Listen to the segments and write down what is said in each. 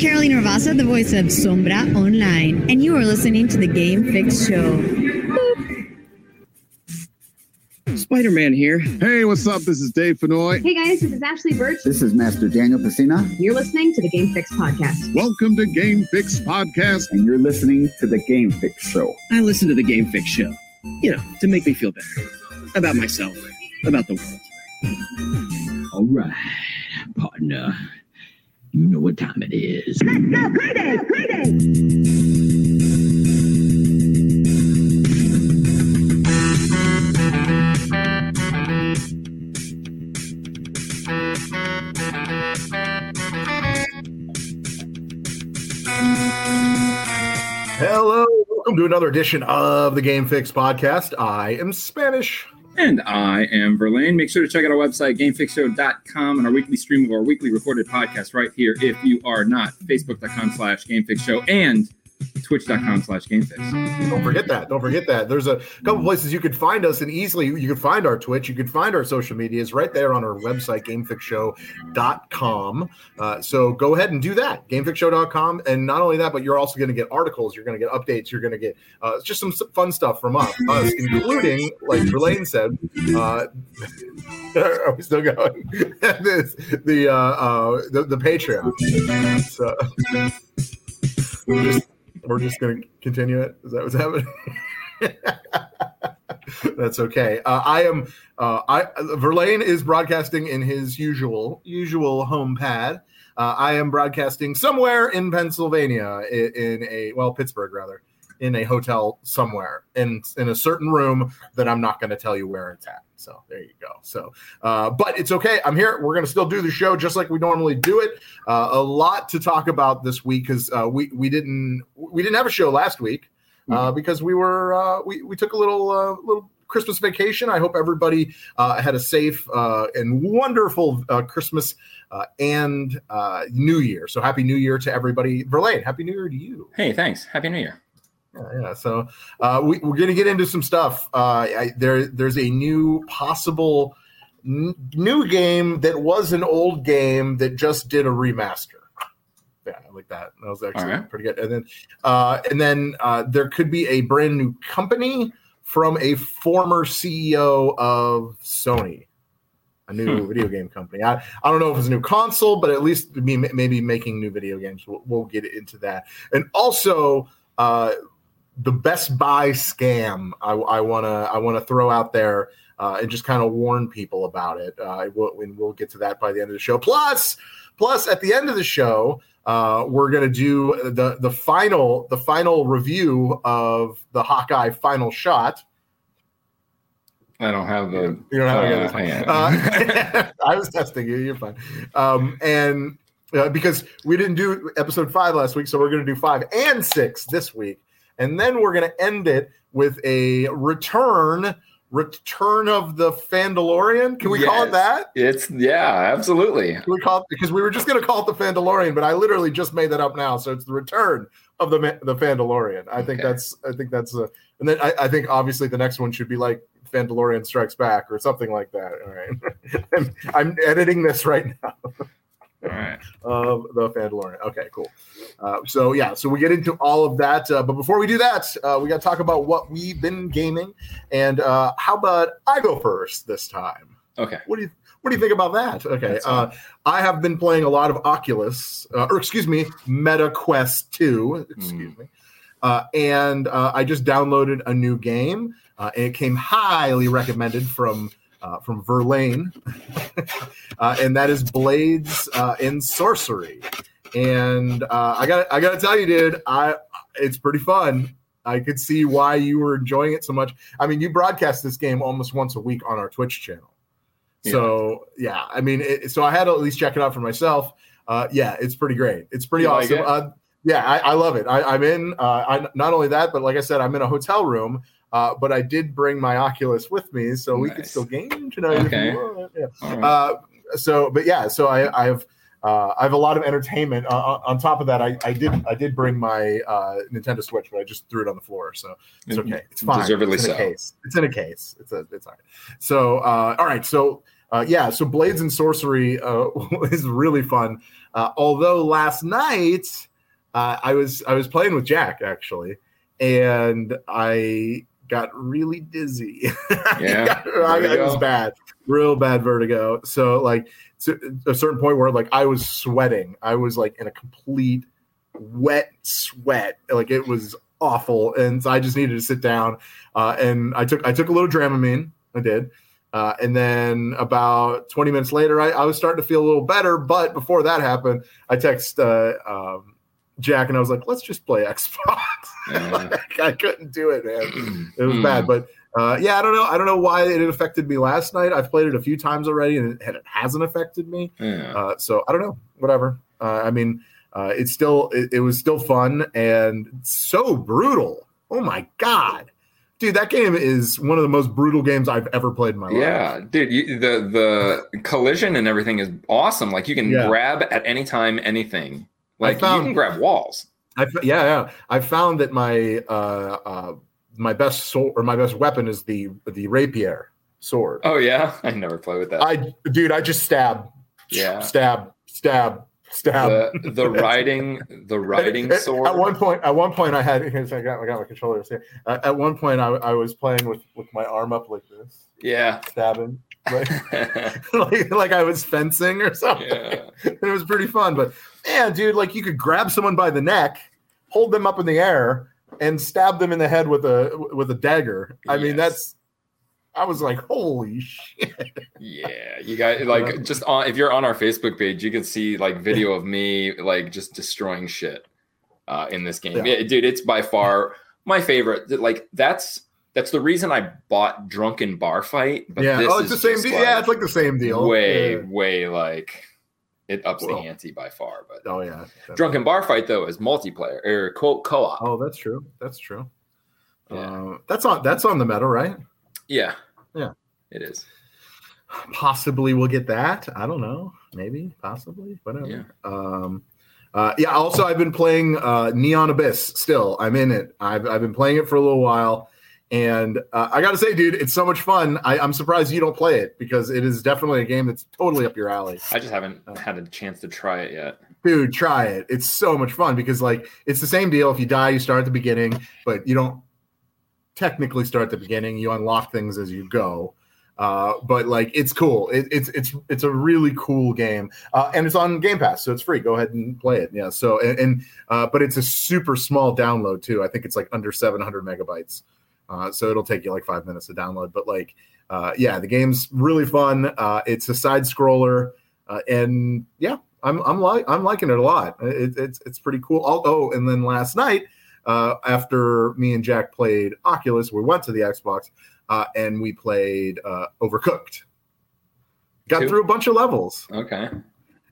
Carolina Ravassa, the voice of Sombra Online, and you are listening to the Game Fix Show. Spider Man here. Hey, what's up? This is Dave Fennoy. Hey guys, this is Ashly Burch. This is Master Daniel Pesina. You're listening to the Game Fix Podcast. Welcome to Game Fix Podcast. And you're listening to the Game Fix Show. I listen to the Game Fix Show, you know, to make me feel better about myself, about the world. All right, partner. You know what time it is. Let's go, Payday! Payday! Hello, welcome to another edition of the Game Fix podcast. I am Spanish. And I am Verlaine. Make sure to check out our website, gamefixshow.com, and our weekly stream of our weekly recorded podcast right here if you are not. Facebook.com slash gamefixshow and twitch.com slash gamefix. Don't forget that. Don't forget that. There's a couple places you could find us, and easily you could find our Twitch. You could find our social medias right there on our website, gamefixshow.com. Uh, so go ahead and do that, gamefixshow.com. And not only that, but you're also going to get articles, you're going to get updates, you're going to get uh, just some fun stuff from us, us including, like Verlaine said, uh, are we still going? this, the, uh, uh, the, the Patreon. So, just we're just going to continue it. Is that what's happening? That's okay. Uh, I am. Uh, I Verlaine is broadcasting in his usual usual home pad. Uh, I am broadcasting somewhere in Pennsylvania, in, in, a well Pittsburgh rather, in a hotel somewhere, in in a certain room that I'm not going to tell you where it's at. So there you go. So, uh, but it's okay. I'm here. We're going to still do the show just like we normally do it. Uh, a lot to talk about this week because uh, we we didn't we didn't have a show last week mm-hmm. because we were uh, we we took a little uh, little Christmas vacation. I hope everybody uh, had a safe and wonderful Christmas and New Year. So happy New Year to everybody. Verlaine, happy New Year to you. Hey, thanks. Happy New Year. Yeah, yeah. So uh, we, are going to get into some stuff. Uh, I, there, there's a new possible n- new game that was an old game that just did a remaster. Yeah, I like that. That was actually right. pretty good. And then, uh, and then uh, there could be a brand new company from a former CEO of Sony. A new hmm. video game company. I, I don't know if it's a new console, but at least be maybe making new video games. We'll, we'll get into that. And also, uh, the Best Buy scam. I want to I want to throw out there uh, and just kind of warn people about it. Uh, we'll, and we'll get to that by the end of the show. Plus, plus at the end of the show, uh, we're gonna do the the final the final review of the Hawkeye final shot. I don't have the. You don't have uh, uh I was testing you. You're fine. Um, and uh, because we didn't do episode five last week, so we're going to do five and six this week and then we're going to end it with a return return of the Fandalorian. Can we yes, call it that? It's yeah, absolutely. Can we call it because we were just going to call it the Fandalorian, but I literally just made that up now. So it's the return of the the Fandalorian. I think that's I think that's a, and then I, I, think obviously the next one should be like Fandalorian Strikes Back or something like that. All right, I'm, I'm editing this right now. All right. Of the Fandalorian. Okay, cool. Uh, so yeah, so we get into all of that, uh, but before we do that, uh, we got to talk about what we've been gaming, and uh, how about I go first this time? Okay. What do you What do you think about that? Okay. Uh, I have been playing a lot of Oculus, uh, or excuse me, Meta Quest Two. Excuse mm. me. and I just downloaded a new game. and it came highly recommended from uh, from Verlaine, uh, and that is Blades uh, in Sorcery. And uh, I got I got to tell you, dude, I it's pretty fun. I could see why you were enjoying it so much. I mean, you broadcast this game almost once a week on our Twitch channel. Yeah. So yeah, I mean, it, so I had to at least check it out for myself. Uh, yeah, it's pretty great. It's pretty you awesome. Like uh, yeah, I, I, love it. I, am in. I, not only that, but like I said, I'm in a hotel room uh, but I did bring my Oculus with me, so nice. we could still game tonight. Okay. Yeah. Right. Uh, so, but yeah, so I, I have uh, I have a lot of entertainment. Uh, on top of that, I, I did I did bring my uh, Nintendo Switch, but I just threw it on the floor, so it's okay. It's fine. Deservedly it's in so. A case. It's in a case. It's a it's all right. So uh, all right. So uh, yeah, so Blades and Sorcery uh, is really fun. Uh, although last night uh, I was I was playing with Jack actually, and I got really dizzy. Yeah, I it was bad, real bad vertigo. So like to a certain point where like I was sweating, I was like in a complete wet sweat, like it was awful, and so I just needed to sit down. Uh, and I took I took a little Dramamine, I did. Uh, and then about 20 minutes later, I, I was starting to feel a little better. But before that happened, I text uh, um, Jack and I was like, let's just play Xbox. Yeah. Like, I couldn't do it, man. It was Hmm. bad. But uh, yeah, I don't know. I don't know why it affected me last night. I've played it a few times already and it, hasn't affected me. Yeah. Uh, so I don't know. Whatever. Uh, I mean, uh, it's still it, it was still fun and so brutal. Oh my god, dude, that game is one of the most brutal games I've ever played in my life. Yeah, dude, you, the the collision and everything is awesome. Like you can Yeah. grab at any time anything. Like found- you can grab walls. I yeah, yeah. I found that my uh, uh, my best sword or my best weapon is the the rapier sword. Oh yeah, I never play with that. I dude, I just stab, Yeah. stab, stab, stab. the the riding the riding sword. At one point, at one point, I had. I got, I got my controller here. Uh, at one point, I, I was playing with with my arm up like this, yeah. stabbing, like, like, like I was fencing or something. yeah. It was pretty fun, but man, dude, like you could grab someone by the neck, hold them up in the air, and stab them in the head with a with a dagger. I mean, that's. I was like, holy shit! Yeah, you guys like just on if you're on our Facebook page, you can see like video of me like just destroying shit uh, in this game. Yeah. Yeah, dude, it's by far my favorite. Like that's that's the reason I bought Drunken Bar Fight. But yeah, oh, it's the same deal. yeah, it's like the same deal. way Yeah. way like it ups Well. the ante by far. But Oh yeah. Drunken Bar Fight though is multiplayer or co co-op. Oh, that's true. That's true. Yeah. Uh, that's on. That's on the meta, right? Yeah, Yeah. it is. Possibly we'll get that. I don't know. Maybe, possibly, whatever. Yeah. Um, uh, yeah. Also, I've been playing uh, Neon Abyss. Still, I'm in it. I've I've been playing it for a little while, and uh, I got to say, dude, it's so much fun. I, I'm surprised you don't play it because it is definitely a game that's totally up your alley. I just haven't had a chance to try it yet. Dude, try it. It's so much fun because like it's the same deal. If you die, you start at the beginning, but you don't technically start at the beginning. You unlock things as you go. Uh, but like it's cool. It, it's it's it's a really cool game, uh, and it's on Game Pass, so it's free. Go ahead and play it. Yeah. So and, and uh, but it's a super small download too. I think it's like under 700 megabytes. Uh, so it'll take you like five minutes to download. But like, uh, yeah, the game's really fun. Uh, it's a side scroller, uh, and yeah, I'm I'm like I'm liking it a lot. It, it's it's pretty cool. Oh, oh, and then last night, uh, after me and Jack played Oculus, we went to the Xbox uh, and we played uh, Overcooked. Got Two? through a bunch of levels. Okay.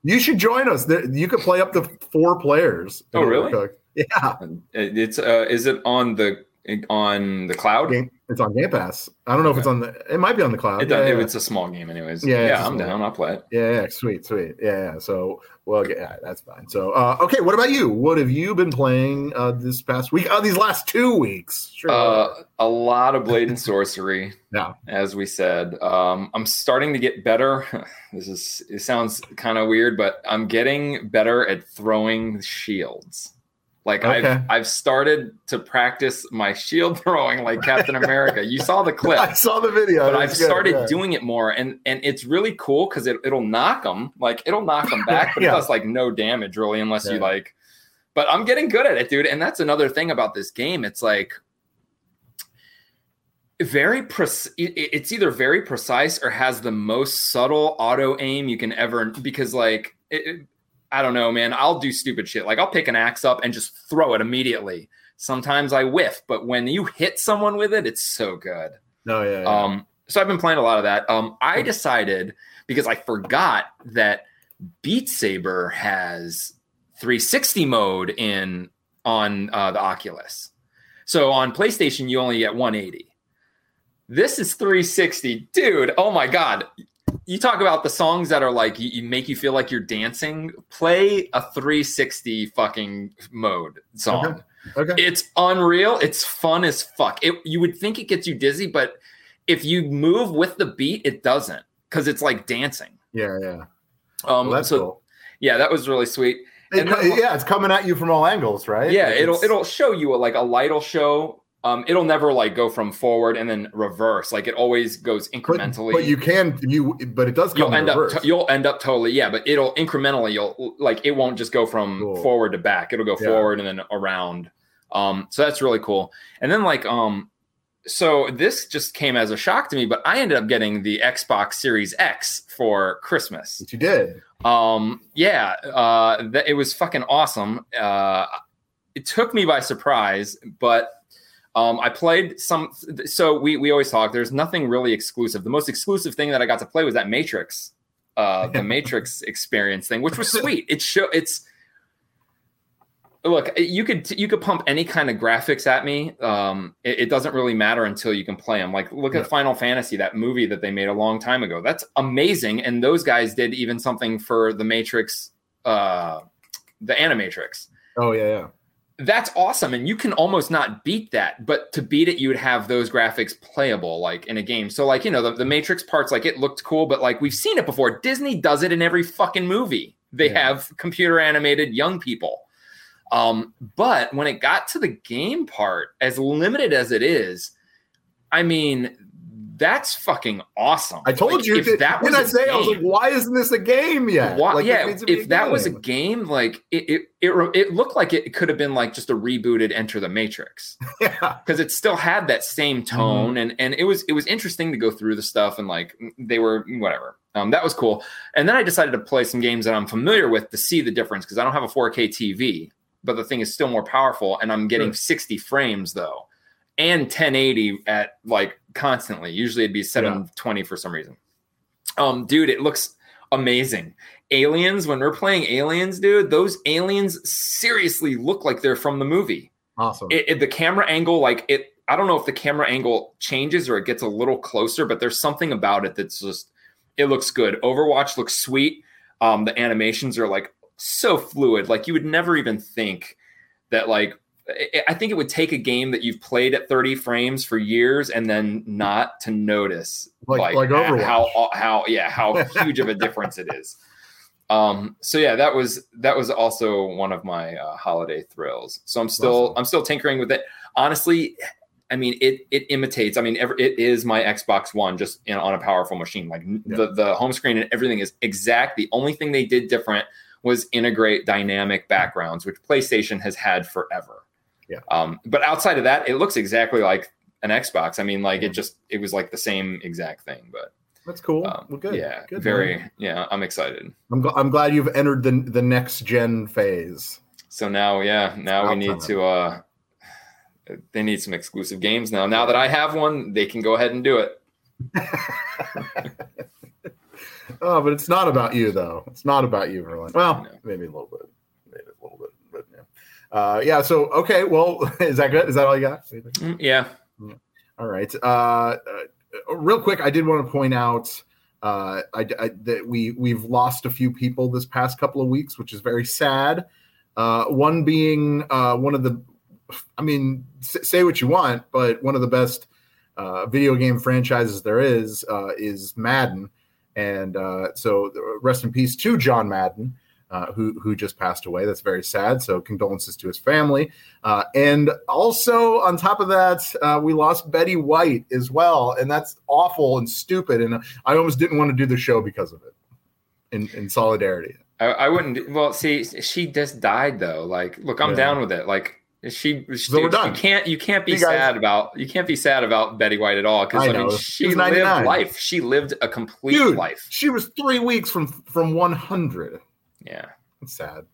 You should join us. You could play up to four players. Oh, really? Overcooked. Yeah, It's uh, is it on the on the cloud? Game, it's on Game Pass. I don't know if it's on the. It might be on the cloud. It yeah, yeah. It's a small game, anyways. Yeah, Yeah, I'm down. I'll play it. Yeah, yeah, sweet, sweet. Yeah, yeah. So, well, yeah, that's fine. So, uh, okay, what about you? What have you been playing uh, this past week? Uh, these last two weeks? Sure. Uh, a lot of blade and sorcery. Yeah. as we said. Um, I'm starting to get better. This is it sounds kind of weird, but I'm getting better at throwing shields. Like Okay. I've I've started to practice my shield throwing like Captain America. You saw the clip. I saw the video. but I've good, started yeah. doing it more, and and it's really cool because it it'll knock them, like it'll knock them back, but Yeah. it does like no damage really, unless you like. But I'm getting good at it, dude, and that's another thing about this game. It's like very precise. It's either very precise or has the most subtle auto aim you can ever. Because like it- I don't know, man. I'll do stupid shit. Like I'll pick an axe up and just throw it immediately. Sometimes I whiff, but when you hit someone with it, it's so good. No, yeah, yeah. Um, so I've been playing a lot of that. Um, I decided because I forgot that Beat Saber has 360 mode in on uh, the Oculus. So on PlayStation, you only get 180. This is 360, dude. Oh my god! You talk about the songs that are like you, you make you feel like you're dancing. Play a 360 fucking mode song. okay. It's unreal. It's fun as fuck. It, you would think it gets you dizzy, but if you move with the beat, it doesn't. because it's like dancing. Yeah, yeah. Um, Well, that's so cool. yeah, that was really sweet. It- then- yeah, it's coming at you from all angles, right? Yeah, Like, it'll it's- it'll show you a, like a light will show. Um, it'll never like go from forward and then reverse. Like it always goes incrementally. but you can you but it does come you'll end up reverse. you'll end up totally yeah, but it'll incrementally you'll like it won't just go from Cool. forward to back. It'll go Yeah. forward and then around. Um, so that's really cool. And then like um, so this just came as a shock to me, but I ended up getting the Xbox Series X for Christmas. What you did. Um, yeah, uh, th- it was fucking awesome. Uh, it took me by surprise, but um, I played some. So we we always talk. There's nothing really exclusive. The most exclusive thing that I got to play was that Matrix, uh, the Matrix experience thing, which was sweet. It show it's. Look, you could you could pump any kind of graphics at me. Um, it, it doesn't really matter until you can play them. Like look Yeah. at Final Fantasy, that movie that they made a long time ago. That's amazing, and those guys did even something for the Matrix, uh, the Animatrix Oh yeah, yeah. That's awesome and you can almost not beat that but to beat it you would have those graphics playable like in a game. So like you know the, the matrix parts like it looked cool but like we've seen it before. Disney does it in every fucking movie. They Yeah. have computer animated young people. Um but when it got to the game part as limited as it is i mean that's fucking awesome I told Like, you if that, that was I say I was like, why isn't this a game yet? why, Like, yeah, needs to be if that was a game. game, like it, it, it, it looked like it could have been like just a rebooted Enter the Matrix yeah. because it still had that same tone, and and it was it was interesting to go through the stuff and like they were whatever. Um, that was cool. And then I decided to play some games that I'm familiar with to see the difference because I don't have a 4K TV, but the thing is still more powerful, and I'm getting Sure. 60 frames though, and 1080 at like constantly. Usually it'd be 720 for some reason. Um, dude, it looks amazing. Aliens, when we're playing aliens, dude, those aliens seriously look like they're from the movie. Awesome. It, it- the camera angle, like it, I don't know if the camera angle changes or it gets a little closer, but there's something about it that's just, it looks good. Overwatch looks sweet. Um, the animations are like so fluid. Like you would never even think that, like, I- I think it would take a game that you've played at 30 frames for years and then not to notice Like- like Overwatch. how how yeah how huge of a difference it is. Um, so yeah, that was that was also one of my uh, holiday thrills. So I'm still Awesome. I'm still tinkering with it. Honestly, I mean it it imitates. I mean ever, it is my Xbox One just in, on a powerful machine. Like Yeah. the the home screen and everything is exact. The only thing they did different was integrate dynamic backgrounds, which PlayStation has had forever. Yeah. Um, but outside of that, it looks exactly like an Xbox. I mean, like it Mhm. just it was like the same exact thing. But That's cool. um, well, good. yeah, Good, very man. yeah. I'm excited. I'm, gl- I'm glad you've entered the the next gen phase. So now, yeah, now we need to. uh They need some exclusive games now. Now that I have one, they can go ahead and do it. Oh, but it's not about you though. It's not about you, Verlin. Well, No. maybe a little bit. Maybe a little bit, but yeah. Uh, yeah. So okay. Well, is that good? Is that all you got? Mm, Yeah, All right. Uh, uh, real quick, I did want to point out uh, I, I, that we we've lost a few people this past couple of weeks, which is very sad. Uh, one being uh, one of the, I mean, say what you want, but one of the best uh, video game franchises there is uh, is Madden, and uh, so rest in peace to John Madden. Uh, who who just passed away? That's very sad. So condolences to his family. Uh, and also, on top of that, uh, we lost Betty White as well, and that's awful and stupid. And I almost didn't want to do the show because of it. In in solidarity, I, I wouldn't. Well, see, she just died though. Like, look, I'm Yeah. down with it. Like, she. she So we're done. You can't. You can't be You guys- sad about. You can't be sad about Betty White at all because I I, mean, know. she lived 99. life. She lived a complete dude. life. She was three weeks from from one hundred. Yeah. It's sad.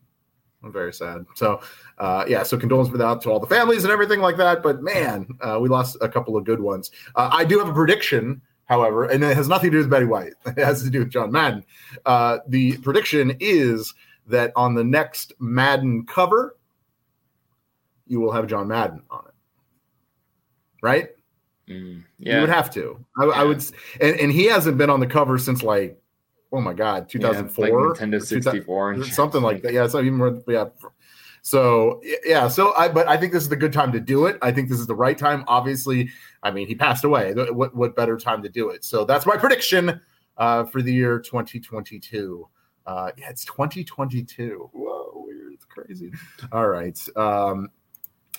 I'm very sad. So, uh, yeah. So condolences for that to all the families and everything like that. But man, uh, we lost a couple of good ones. Uh, I do have a prediction, however, and it has nothing to do with Betty White. It has to do with John Madden. Uh, the prediction is that on the next Madden cover, you will have John Madden on it. Right? Mm, You would have to. I, I would, and, and he hasn't been on the cover since like, oh my god, two thousand Yeah, like Nintendo 64 and something like that. Yeah, not even more. Yeah. So yeah, so I but I think this is the good time to do it. I think this is the right time. Obviously, I mean he passed away. What what better time to do it? So that's my prediction uh, for the year 2022. Uh, yeah, it's 2022. Whoa, weird. It's crazy. All right. Um,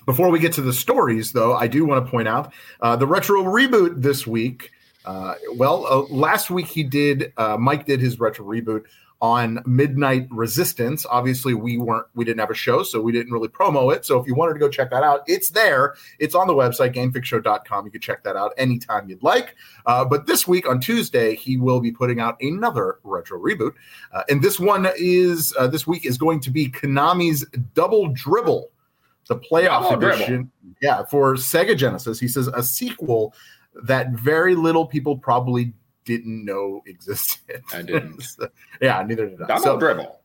before we get to the stories, though, I do want to point out uh, the retro reboot this week. Uh, well, uh, last week he did, uh, Mike did his retro reboot on Midnight Resistance. Obviously, we weren't, we didn't have a show, so we didn't really promo it. So if you wanted to go check that out, it's there. It's on the website, gamefixshow.com. You can check that out anytime you'd like. Uh, but this week on Tuesday, he will be putting out another retro reboot. Uh, and this one is, uh, this week is going to be Konami's Double Dribble, the playoff edition. Yeah, for Sega Genesis. He says a sequel that very little people probably didn't know existed. I didn't. yeah, neither did I. Double So- dribble.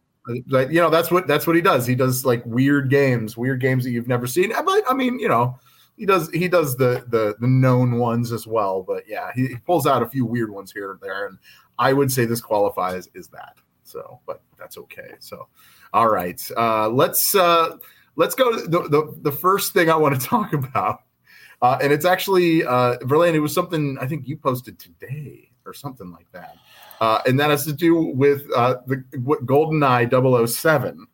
but you know that's what that's what he does he does like weird games weird games that you've never seen but i mean you know he does he does the the, the known ones as well but yeah he, he pulls out a few weird ones here and there and i would say this qualifies is that so but that's okay so all right uh let's uh let's go to the the, the first thing i want to talk about uh and it's actually uh verlaine it was something i think you posted today or something like that uh, and that has to do with uh, the what GoldenEye 007.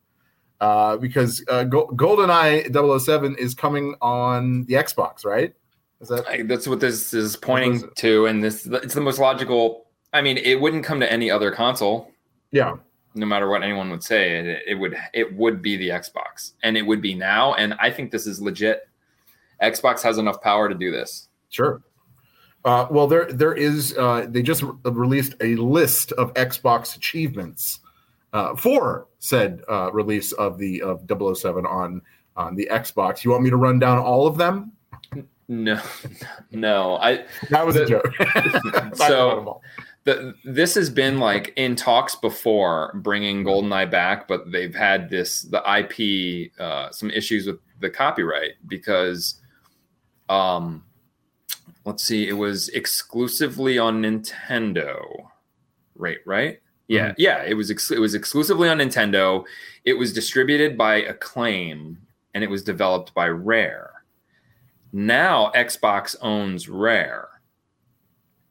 Uh, because uh, Go- GoldenEye 007 is coming on the Xbox, right? Is that I- that's what this is pointing to, and this it's the most logical. I mean, it wouldn't come to any other console, yeah? no matter what anyone would say. It, it would it would be the Xbox, and it would be now. And I think this is legit. Xbox has enough power to do this. Sure. Uh, well, there there is. Uh, they just re- released a list of Xbox achievements uh, for said uh, release of the of 007 on on the Xbox. You want me to run down all of them? No, no. I That was a joke. So- don't want them all. the, this has been like in talks before bringing goldeneye back but they've had this the ip uh, some issues with the copyright because um let's see it was exclusively on nintendo. Right right? Yeah yeah it was ex- it was exclusively on nintendo. It was distributed by acclaim and it was developed by rare. Now xbox owns rare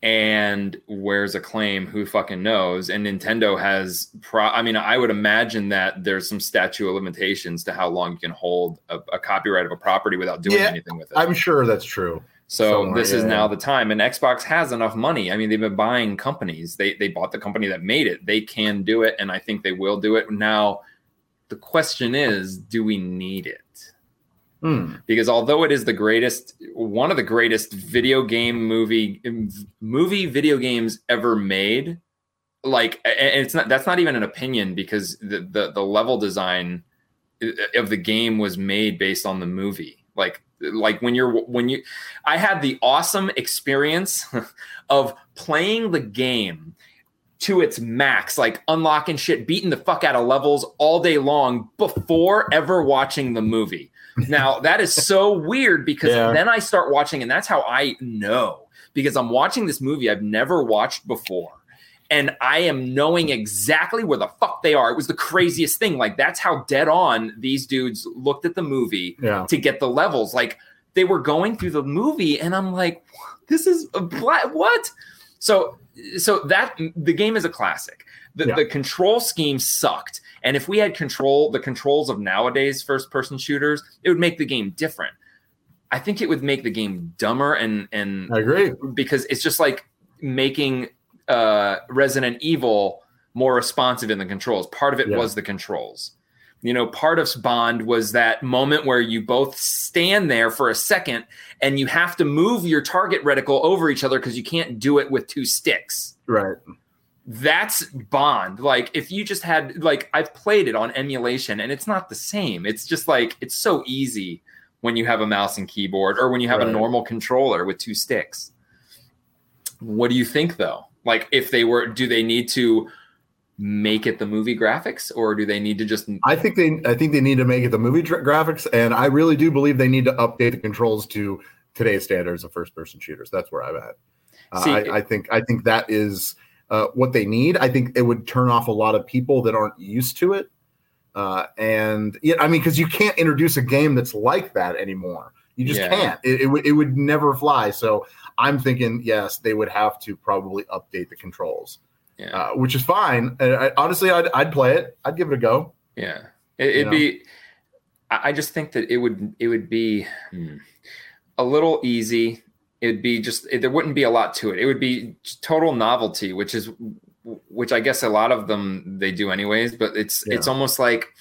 and where's Acclaim who fucking knows? And nintendo has pro i mean i would imagine that there's some statute of limitations to how long you can hold a, a copyright of a property without doing Yeah, anything with it. I'm sure that's true. so somewhere, this is yeah. now the time and xbox has enough money. I mean they've been buying companies. They they bought the company that made it. They can do it and i think they will do it. Now the question is do we need it Hmm. because although it is the greatest one of the greatest video game movie movie video games ever made like and it's not that's not even an opinion because the the, the level design of the game was made based on the movie like like when you're when you i had the awesome experience of playing the game to its max like unlocking shit beating the fuck out of levels all day long before ever watching the movie now that is so weird because Yeah. then I start watching, and that's how I know because I'm watching this movie I've never watched before. And I am knowing exactly where the fuck they are. It was the craziest thing. Like, that's how dead on these dudes looked at the movie Yeah. to get the levels. Like, they were going through the movie, and I'm like, this is a black, what? So, so that the game is a classic. The, Yeah. the control scheme sucked. And if we had control, the controls of nowadays first person shooters, it would make the game different. I think it would make the game dumber and and I agree. because it's just like making uh, Resident Evil more responsive in the controls. Part of it Yeah. was the controls. You know, part of Bond was that moment where you both stand there for a second and you have to move your target reticle over each other because you can't do it with two sticks Right. That's bond. Like if you just had like i've played it on emulation and it's not the same. It's just like it's so easy when you have a mouse and keyboard or when you have a normal controller with two sticks. What do you think though? Like if they were do they need to make it the movie graphics or do they need to just I think they I think they need to make it the movie dra- graphics, and I really do believe they need to update the controls to today's standards of first person shooters. That's where I'm at. Uh, See, I, I think I think that is uh, what they need. I think it would turn off a lot of people that aren't used to it. Uh, and yeah, I mean, because you can't introduce a game that's like that anymore. You just Yeah. can't. It, it would it would never fly. So I'm thinking, yes, they would have to probably update the controls Yeah. uh, which is fine. And I, honestly, I'd, I'd play it. I'd give it a go. Yeah, it, it'd know? be. I I just think that it would it would be hmm, a little easy. It'd be just it, there wouldn't be a lot to it. It would be total novelty, which is which I guess a lot of them they do anyways. But it's it's almost like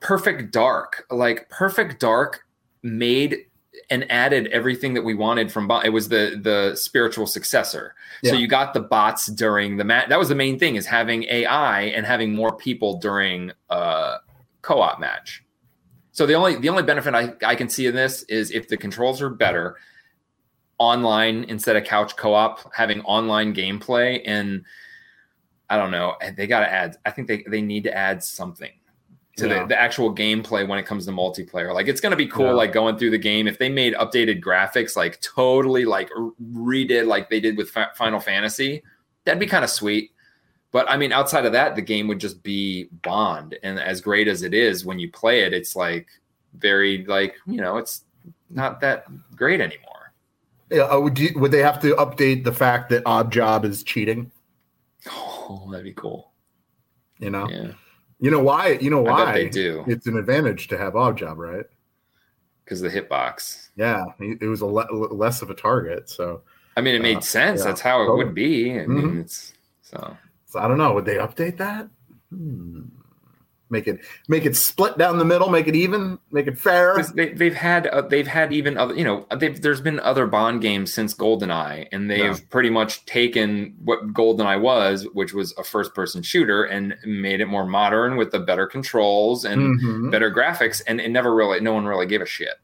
Perfect Dark. Like Perfect Dark made and added everything that we wanted from Bo- it was the the spiritual successor. So you got the bots during the match. That was the main thing is having AI and having more people during a co-op match. So the only the only benefit I, I can see in this is if the controls are better online instead of couch co-op, having online gameplay and I don't know, they got to add. I think they they need to add something to Yeah. the, the actual gameplay when it comes to multiplayer. Like it's going to be cool, Yeah. like going through the game. If they made updated graphics, like totally like redid like they did with Fi- Final Fantasy, that'd be kind of sweet. But I mean, outside of that, the game would just be Bond, and as great as it is, when you play it, it's like very like you know, it's not that great anymore. Yeah, uh, would, you, would they have to update the fact that Oddjob is cheating? Oh, that'd be cool. You know, Yeah, you know why? You know why they do It's an advantage to have Oddjob, right? because the hitbox. Yeah, it was a le- less of a target. So, I mean, it made Uh, sense. yeah, That's how it totally. would be. I mean, Mhm. it's so. so I don't know. Would they update that? Hmm. Make it make it split down the middle. Make it even. Make it fair. They, they've had uh, they've had even other you know they've, there's been other Bond games since GoldenEye and they've Yeah. pretty much taken what GoldenEye was, which was a first person shooter, and made it more modern with the better controls and Mhm. better graphics, and it never really no one really gave a shit.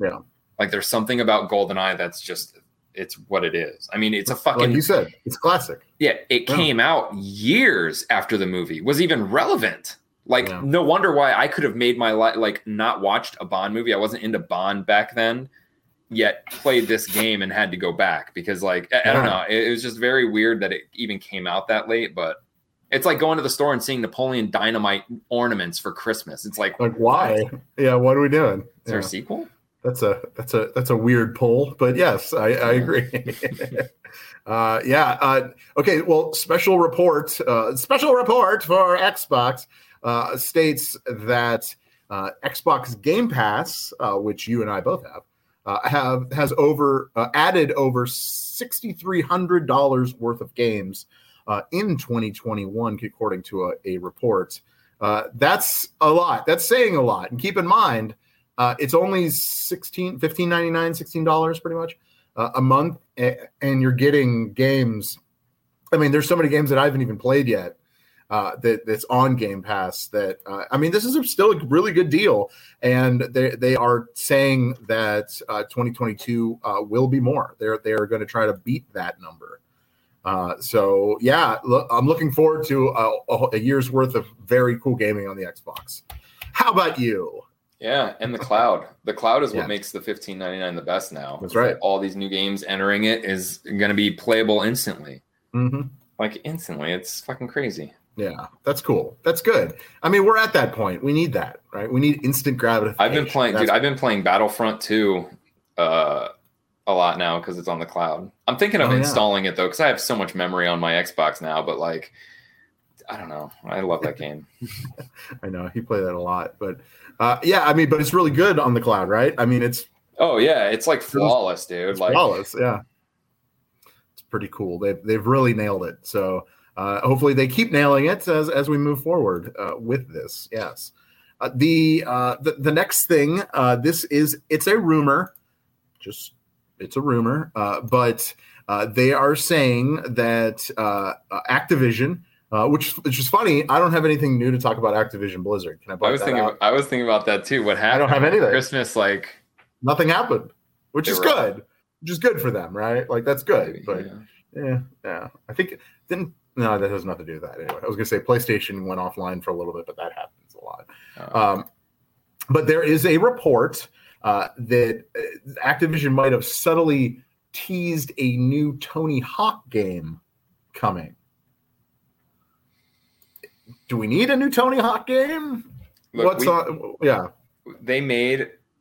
Yeah. like there's something about GoldenEye that's just it's what it is. I mean, it's a fucking Like you said, it's classic. yeah, it Yeah. came out years after the movie was even relevant. Like, Yeah. no wonder why I could have made my life like not watched a Bond movie. I wasn't into Bond back then, yet played this game and had to go back because, like, I, I don't know. It, it was just very weird that it even came out that late. But it's like going to the store and seeing Napoleon Dynamite ornaments for Christmas. It's like, Like why? Yeah, what are we doing? is there a sequel? That's a that's a that's a weird pull, but yes, I, I agree. uh, yeah. Uh, okay. Well, special report. Uh, special report for Xbox uh, states that uh, Xbox Game Pass, uh, which you and I both have, uh, have has over uh, added over sixty three hundred dollars worth of games uh, in 2021, according to a, a report. That's a lot. That's saying a lot. And keep in mind, it's only 16 15 99 16 dollars pretty much a month and you're getting games i mean there's so many games that i haven't even played yet uh, that that's on game pass that uh, i mean this is a, still a really good deal and they, they are saying that uh, 2022 uh, will be more they're they're going to try to beat that number uh, so yeah look, i'm looking forward to a, a, a year's worth of very cool gaming on the xbox how about you Yeah, and the cloud. The cloud is what Yeah. makes the fifteen ninety nine the best now. That's right. All these new games entering it is going to be playable instantly. mm-hmm. Like instantly, it's fucking crazy. Yeah, that's cool. That's good. I mean, we're at that point. We need that, right? We need instant gratification. I've been playing, dude. That's- I've been playing Battlefront 2 uh, a lot now because it's on the cloud. I'm thinking of Oh, yeah. installing it though because I have so much memory on my Xbox now. But like, I don't know. I love that game. I know he played that a lot, but uh, yeah, I mean, but it's really good on the cloud, right? I mean, it's, Oh yeah, it's like flawless, dude. it's Like, flawless. Yeah, it's pretty cool. They've they've really nailed it. So uh, hopefully they keep nailing it as as we move forward uh, with this. Yes. Uh, the, uh, the the next thing, uh, this is it's a rumor, just it's a rumor, uh, but uh, they are saying that Activision, uh, which which is funny, I don't have anything new to talk about Activision Blizzard. Can I? I was that thinking. out? I was thinking about that too. What happened? I don't have anything. Christmas, like, nothing happened, which is good, which is good for them, right? Like that's good, maybe, but yeah. yeah, yeah. I think didn't. No, that has nothing to do with that. Anyway, I was gonna say PlayStation went offline for a little bit, but that happens a lot. Uh, Um, but there is a report uh, that uh, Activision might have subtly teased a new Tony Hawk game coming. Do we need a new Tony Hawk game? look, What's we- on? Yeah, they made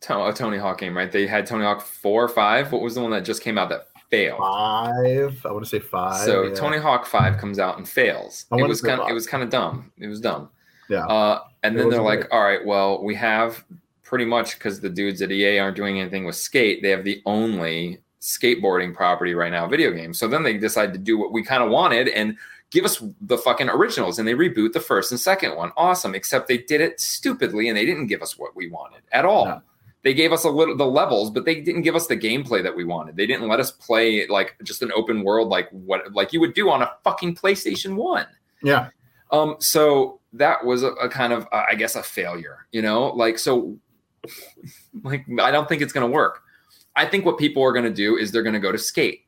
a Tony Hawk game, right? They had Tony Hawk four or five. What was the one that just came out that failed. Five. I want to say five. So yeah. Tony Hawk Five comes out and fails. It was kind. five. It was kind of dumb. It was dumb. Yeah. Uh, and It then they're like, "All right, well, we have pretty much because the dudes at EA aren't doing anything with skate. They have the only skateboarding property right now, video game. So then they decide to do what we kind of wanted and give us the fucking originals. And they reboot the first and second one. Awesome. Except they did it stupidly and they didn't give us what we wanted at all. No. They gave us a little the levels, but they didn't give us the gameplay that we wanted. They didn't let us play like just an open world like what like you would do on a fucking PlayStation One. yeah. Um, so that was a, a kind of, uh, I guess, a failure. You know, like so, like I don't think it's going to work. I think what people are going to do is they're going to go to Skate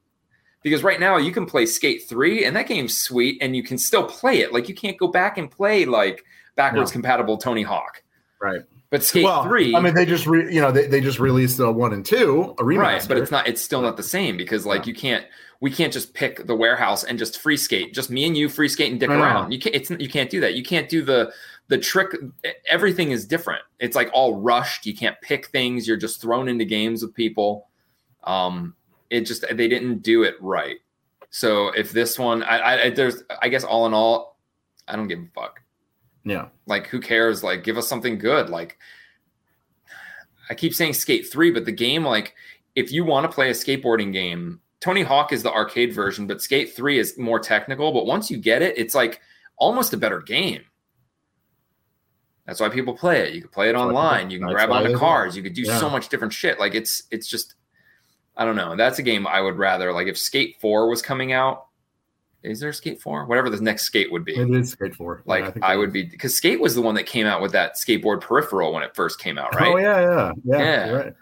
because right now you can play Skate Three and that game's sweet and you can still play it. Like you can't go back and play like backwards No. compatible Tony Hawk. Right. But Skate well, Three, I mean, they just re, you know they, they just released the one and two a remaster. right but it's not it's still not the same because like you can't we can't just pick the warehouse and just free skate. Just me and you free skate and dick around. You can't it's you can't do that. You can't do the the trick everything is different. It's like all rushed. You can't pick things. You're just thrown into games with people. Um it just they didn't do it right. So if this one i i there's i guess all in all i don't give a fuck Yeah. like who cares? Like give us something good. Like i keep saying skate 3 but the game like if you want to play a skateboarding game tony hawk is the arcade version but skate 3 is more technical. But once you get it it's like almost a better game. That's why people play it. You can play it online. You can that's grab onto cars. You could do Yeah. so much different shit. Like it's it's just i don't know. That's a game i would rather like if skate 4 was coming out is there skate 4 whatever the next skate would be It is Skate Four. like Yeah, think I would is. be because Skate was the one that came out with that skateboard peripheral when it first came out, right? Oh yeah, yeah, yeah. Yeah. Right.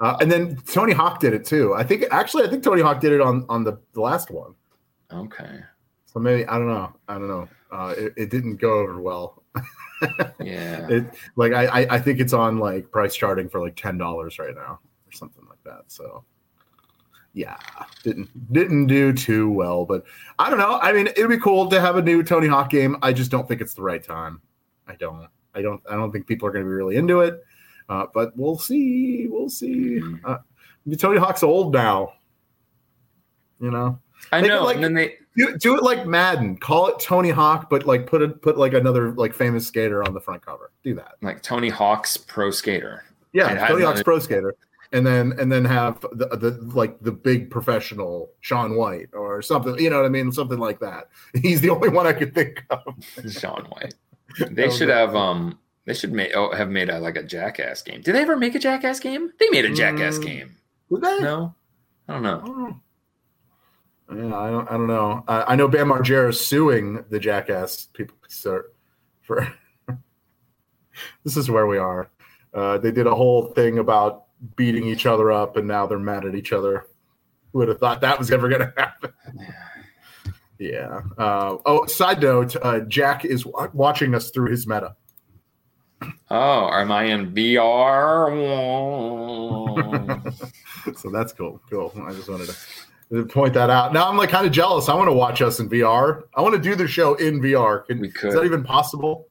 Uh, and then Tony Hawk did it too. I think actually, I think Tony Hawk did it on on the, the last one. Okay. So maybe I don't know. I don't know. Uh, it, it didn't go over well. Yeah. It like I, I I think it's on like price charting for like ten dollars right now or something like that. So yeah, didn't didn't do too well. But I don't know. I mean, it'd be cool to have a new Tony Hawk game. I just don't think it's the right time. I don't. I don't. I don't think people are going to be really into it. Uh, but we'll see. We'll see. Mhm. Uh, Tony Hawk's old now. You know, I it know. like- and then they do, do it like Madden. Call it Tony Hawk, but like put it put like another like famous skater on the front cover. Do that. like Tony Hawk's Pro Skater. Yeah, Tony Hawk's another- pro skater, and then and then have the, the like the big professional Shaun White or something. You know what I mean? Something like that. He's the only one I could think of. Shaun White. They should have um they should make oh, have made a like a jackass game. Did they ever make a jackass game? They made a jackass Mm. game. Was that? No? I don't I know. don't know. Yeah, I don't. I don't know. I, I know Bam Margera is suing the Jackass people sir, for. this is where we are. Uh, they did a whole thing about beating each other up, and now they're mad at each other. Who would have thought that was ever going to happen? Yeah. Uh, oh, side note: uh, Jack is wa- watching us through his meta. Oh, am I in VR? so that's cool. Cool. I just wanted to point that out. Now I'm like kind of jealous. I want to watch us in VR. I want to do the show in VR. Can, We Is could. that even possible?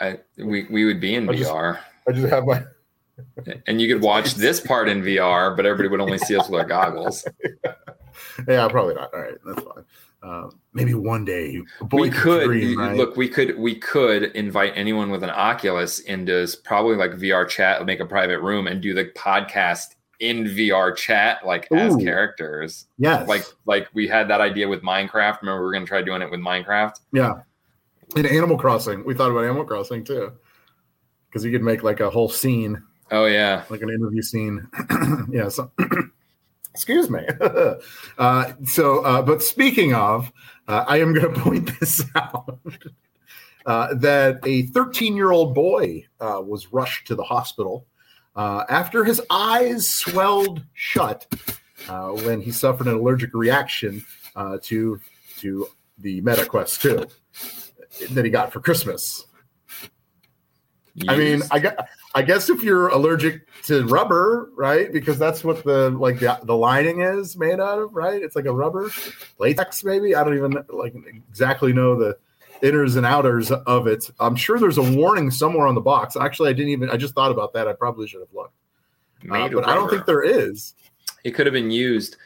I we we would be in I just- VR. I just have my. And you could watch this part in VR, but everybody would only see us with our goggles. Yeah, probably not. All right, that's fine. Um, maybe one day. we could dream, right? look we could we could invite anyone with an oculus into probably like vr chat make a private room and do the podcast in vr chat like as characters Yes. like like we had that idea with minecraft remember we were going to try doing it with minecraft yeah. In Animal Crossing, we thought about Animal Crossing too, because you could make like a whole scene, oh yeah like an interview scene. yeah. So. Excuse me. uh, so, uh, but speaking of, uh, I am going to point this out. Uh, that a 13 year old boy uh, was rushed to the hospital uh, after his eyes swelled shut uh, when he suffered an allergic reaction uh, to to the Meta Quest 2 that he got for Christmas. I mean, I guess, I guess if you're allergic to rubber, right? Because that's what the like the, the lining is made out of, right? It's like a rubber latex, maybe. I don't even like exactly know the inners and outers of it. I'm sure there's a warning somewhere on the box. Actually, I didn't even. I just thought about that. I probably should have looked, Uh, but I don't think there is. it could have been used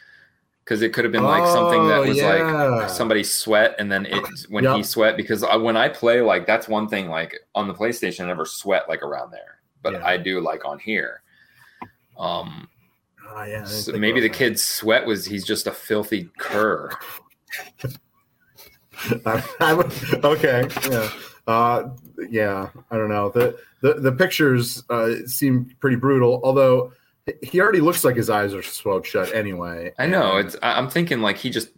because it could have been like something that Oh, was yeah. like somebody sweat and then it when he sweat because I, when I play like that's one thing like on the PlayStation I never sweat like around there but Yeah. I do like on here. Um, Oh, yeah, so maybe the kid's sweat was he's just a filthy cur. that. I would- okay, yeah, uh, yeah. I don't know. the the The pictures uh, seem pretty brutal. Although he already looks like his eyes are swelled shut anyway. I know it's. I- I'm thinking like he just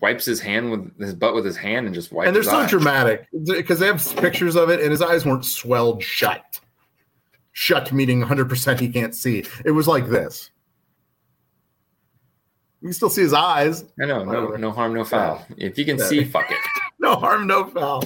wipes his hand with his butt with his hand and just wipes. and they're so eyes. dramatic because they have pictures of it, and his eyes weren't swelled shut. Shut meaning 100 percent he can't see. It was like this. You can still see his eyes. I know, no, no harm, no foul. If you can Yeah. see, fuck it. no harm, no foul.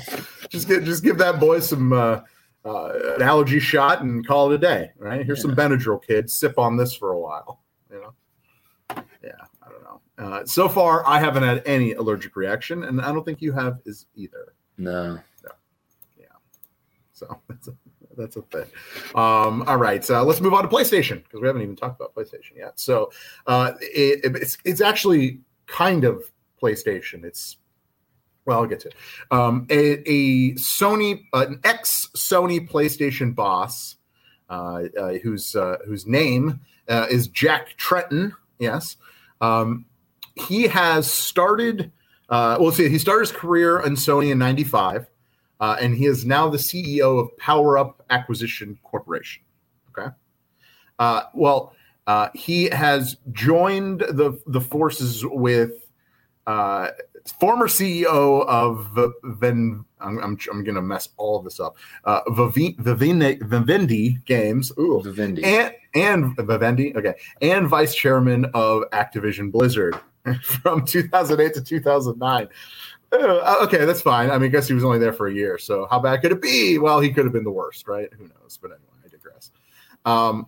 Just get just give that boy some uh, uh, an allergy shot and call it a day. Right? Here's some Benadryl, kids. Sip on this for a while. You know. Yeah, I don't know. Uh, so far, I haven't had any allergic reaction, and I don't think you have is either. No. Yeah. So that's a, that's a thing. Um, all right, so let's move on to PlayStation because we haven't even talked about PlayStation yet. So uh, it, it's it's actually kind of PlayStation. It's well, I'll get to it. Um, a, a Sony, uh, an ex Sony PlayStation boss, uh, uh, whose uh, whose name uh, is Jack Tretton. Yes, um, he has started. Uh, well, see, he started his career in Sony in '95, uh, and he is now the CEO of Power Up Acquisition Corporation. Okay. Uh, well, uh, he has joined the the forces with uh, former CEO of Ven. I'm, I'm, I'm going to mess all of this up. Uh, Vivine- Vivendi Games. Ooh. Vivendi. And and Vivendi. Okay. And vice chairman of Activision Blizzard from 2008 to 2009. Uh, okay, that's fine. I mean, I guess he was only there for a year. So how bad could it be? Well, he could have been the worst, right? Who knows? But anyway, I digress. Um,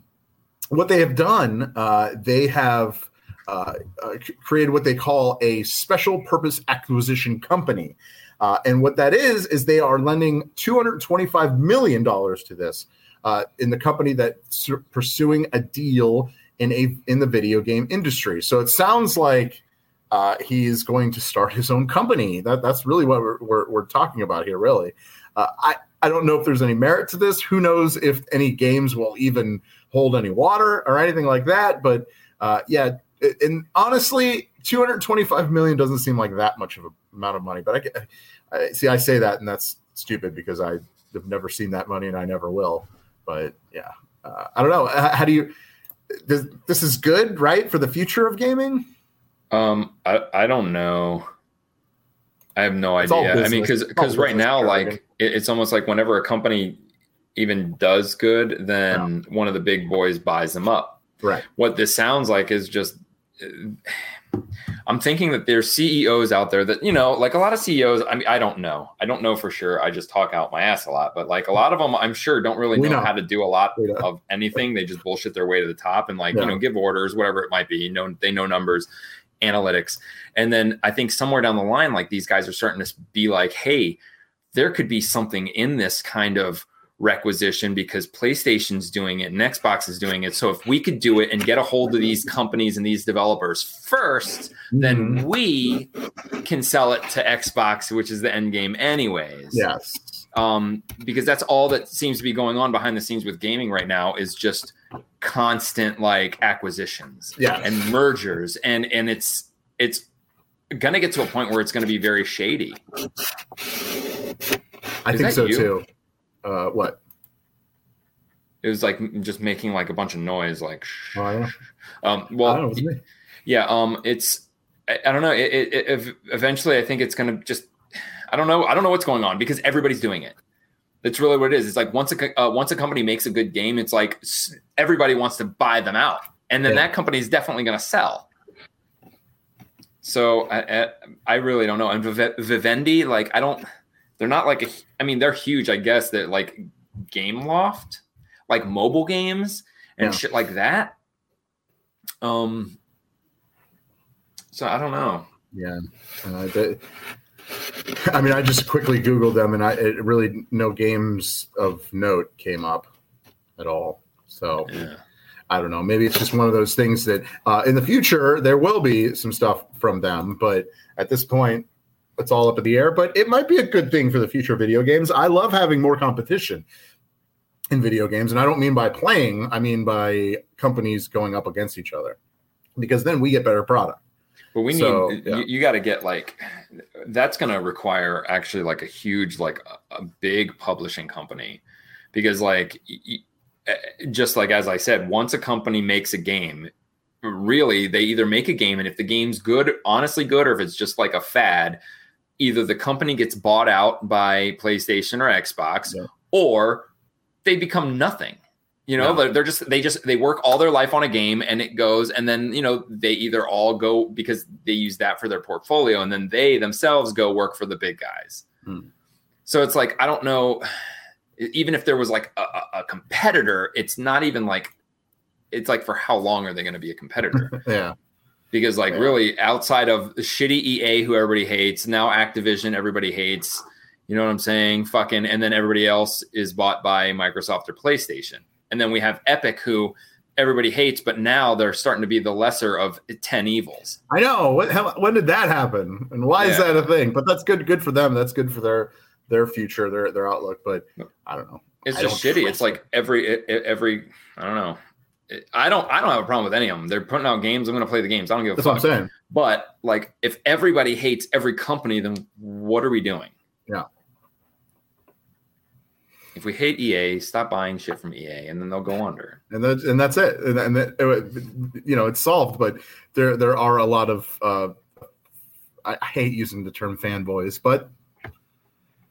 what they have done, uh, they have uh, uh, created what they call a special purpose acquisition company. Uh, and what that is, is they are lending $225 million to this uh, in the company that's pursuing a deal in a in the video game industry. So it sounds like uh, he's going to start his own company. That that's really what we're, we're, we're talking about here. Really, uh, I I don't know if there's any merit to this. Who knows if any games will even hold any water or anything like that. But uh, yeah, and honestly, 225 million doesn't seem like that much of a amount of money. But I, I see. I say that, and that's stupid because I have never seen that money, and I never will. But yeah, uh, I don't know. How, how do you? This, this is good, right, for the future of gaming. Um, I, I don't know. I have no It's idea. I mean, because business. It's all because right now, jargon. like it, it's almost like whenever a company even does good, then one of the big boys buys them up. Right. What this sounds like is just. I'm thinking that there's CEOs out there that you know, like a lot of CEOs. I mean, I don't know. I don't know for sure. I just talk out my ass a lot, but like a lot of them, I'm sure don't really know, know. how to do a lot of anything. They just bullshit their way to the top and like Yeah. you know give orders, whatever it might be. You know, they know numbers, analytics, and then I think somewhere down the line, like these guys are starting to be like, hey, there could be something in this kind of requisition because PlayStation's doing it and Xbox is doing it. So if we could do it and get a hold of these companies and these developers first, Mm-hmm. then we can sell it to Xbox, which is the end game anyways. Yes. Um, because that's all that seems to be going on behind the scenes with gaming right now is just constant like acquisitions Yes. and mergers and and it's it's gonna get to a point where it's gonna be very shady. I Is think so you? too. Uh, what? It was like just making like a bunch of noise, like. Oh, I. Um, well, don't know. It was me. yeah. Um, it's I, I don't know. It, it, it, eventually, I think it's gonna just. I don't know. I don't know what's going on because everybody's doing it. That's really what it is. It's like once a uh, once a company makes a good game, it's like everybody wants to buy them out, and then Yeah. that company is definitely going to sell. So I, I I really don't know. And Vivendi, like I don't. They're not like a. I mean, they're huge. I guess that like Gameloft, like mobile games and Yeah. shit like that. Um. So I don't know. Yeah. Uh, the, I mean, I just quickly Googled them, and I it really no games of note came up at all. So Yeah. I I don't know. Maybe it's just one of those things that uh, in the future there will be some stuff from them, but at this point, it's all up in the air. But it might be a good thing for the future of video games. I love having more competition in video games, and I don't mean by playing. I mean by companies going up against each other, because then we get better product. But we need So, you, yeah. you got to get like that's going to require actually like a huge like a, a big publishing company because like eh, just like as I said, once a company makes a game, really they either make a game and if the game's good, honestly good, or if it's just like a fad, either the company gets bought out by PlayStation or Xbox, Yeah. or they become nothing. You know, Yeah. they're, just they just they work all their life on a game and it goes, and then you know they either all go because they use that for their portfolio, and then they themselves go work for the big guys. Hmm. So it's like I don't know, even if there was like a- a competitor, it's not even like it's like for how long are they going to be a competitor? Yeah, because like Yeah. really outside of the shitty EA who everybody hates, now Activision everybody hates. You know what I'm saying? Fucking and then everybody else is bought by Microsoft or PlayStation. And then we have Epic who everybody hates, but now they're starting to be the lesser of 10 evils. I know. What, how, when did that happen, and why is that a thing? But that's good. Good for them. That's good for their their future, their their outlook. But I don't know. It's I just shitty. It's like every every I don't know. I don't I don't have a problem with any of them. They're putting out games. I'm going to play the games. I don't give a That's what fuck. I'm saying. But like, if everybody hates every company, then what are we doing? Yeah. If we hate EA, stop buying shit from EA, and then they'll go under. and that, and that's it. And, and that, you know, it's solved. But there there are a lot of. Uh, I, hate using the term fanboys, but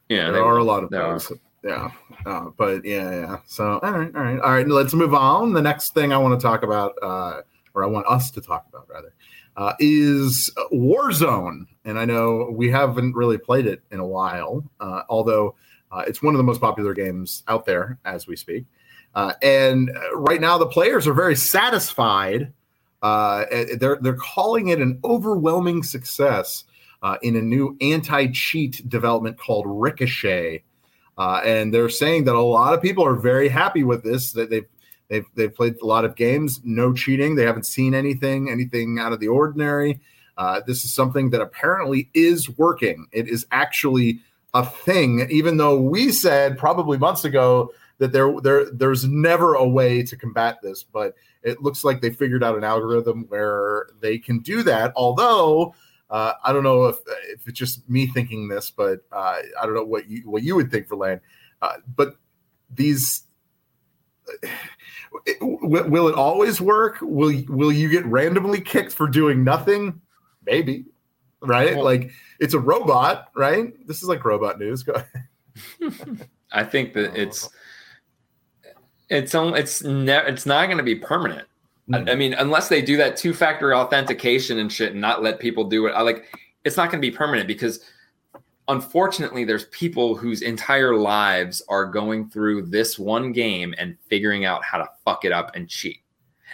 Yeah, there are will. a lot of There are. Yeah, uh, but yeah, yeah. So all right, all right, all right. Let's move on. The next thing I want to talk about, uh, or I want us to talk about rather, uh, is Warzone. And I know we haven't really played it in a while, uh, although uh, it's one of the most popular games out there as we speak. Uh, and right now, the players are very satisfied. They're they're calling it an overwhelming success in a new anti-cheat development called Ricochet. Uh, and they're saying that a lot of people are very happy with this. That they've they've they've played a lot of games, no cheating. They haven't seen anything anything out of the ordinary. Uh, this is something that apparently is working. It is actually a thing, even though we said probably months ago that there there there's never a way to combat this. But it looks like they figured out an algorithm where they can do that. Although uh, I don't know if if it's just me thinking this, but uh, I don't know what you what you would think for land. Uh, but these will, will it always work? Will will you get randomly kicked for doing nothing? Maybe, right? Well- like it's a robot, right? This is like robot news. Go ahead. I think that it's it's on, it's ne- it's not going to be permanent. I, I mean, unless they do that two factor authentication and shit, and not let people do it. I like it's not going to be permanent because unfortunately, there's people whose entire lives are going through this one game and figuring out how to fuck it up and cheat.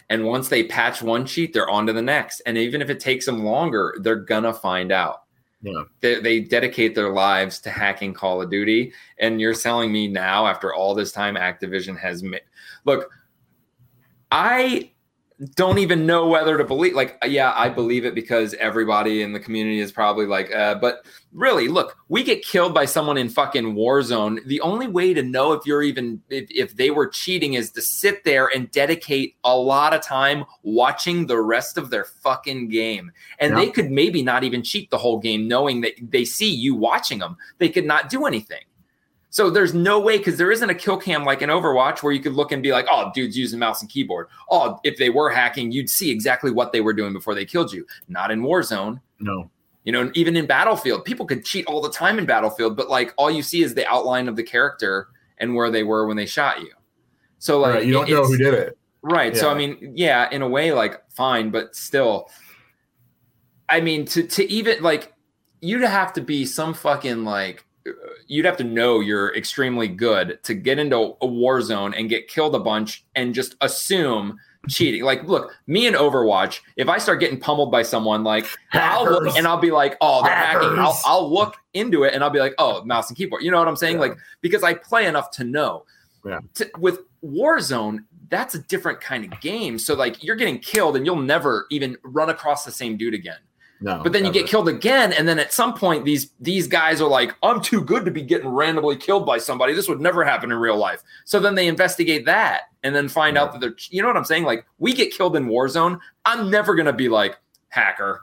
And once they patch one cheat, they're on to the next. And even if it takes them longer, they're gonna find out Yeah. they, they dedicate their lives to hacking Call of Duty, and you're telling me now, after all this time, Activision has made. Look, I don't even know whether to believe. Like, yeah, I believe it because everybody in the community is probably like, uh, but really, look, we get killed by someone in fucking Warzone. The only way to know if you're even if, if they were cheating is to sit there and dedicate a lot of time watching the rest of their fucking game. And Yeah. they could maybe not even cheat the whole game, knowing that they see you watching them. They could not do anything. So there's no way because there isn't a kill cam like in Overwatch where you could look and be like, oh, dude's using mouse and keyboard. Oh, if they were hacking, you'd see exactly what they were doing before they killed you. Not in Warzone. No. You know, even in Battlefield, people could cheat all the time in Battlefield, but like all you see is the outline of the character and where they were when they shot you. So like right. You don't know who did it. Right. So I mean, yeah, in a way, like fine, but still, I mean, to to even like, you'd have to be some fucking like, you'd have to know you're extremely good to get into a war zone and get killed a bunch and just assume cheating. Like, look, me in Overwatch, if I start getting pummeled by someone, like I'll look and I'll be like, oh, they're hacking. I'll, I'll look into it and I'll be like, oh, mouse and keyboard. You know what I'm saying? Yeah. Like because I play enough to know. Yeah. To, with Warzone, that's a different kind of game. So like you're getting killed and you'll never even run across the same dude again. No, But then you get killed again, and then at some point these these guys are like, "I'm too good to be getting randomly killed by somebody. This would never happen in real life." So then they investigate that, and then find out that they're, you know what I'm saying? Like we get killed in Warzone, I'm never gonna be like hacker.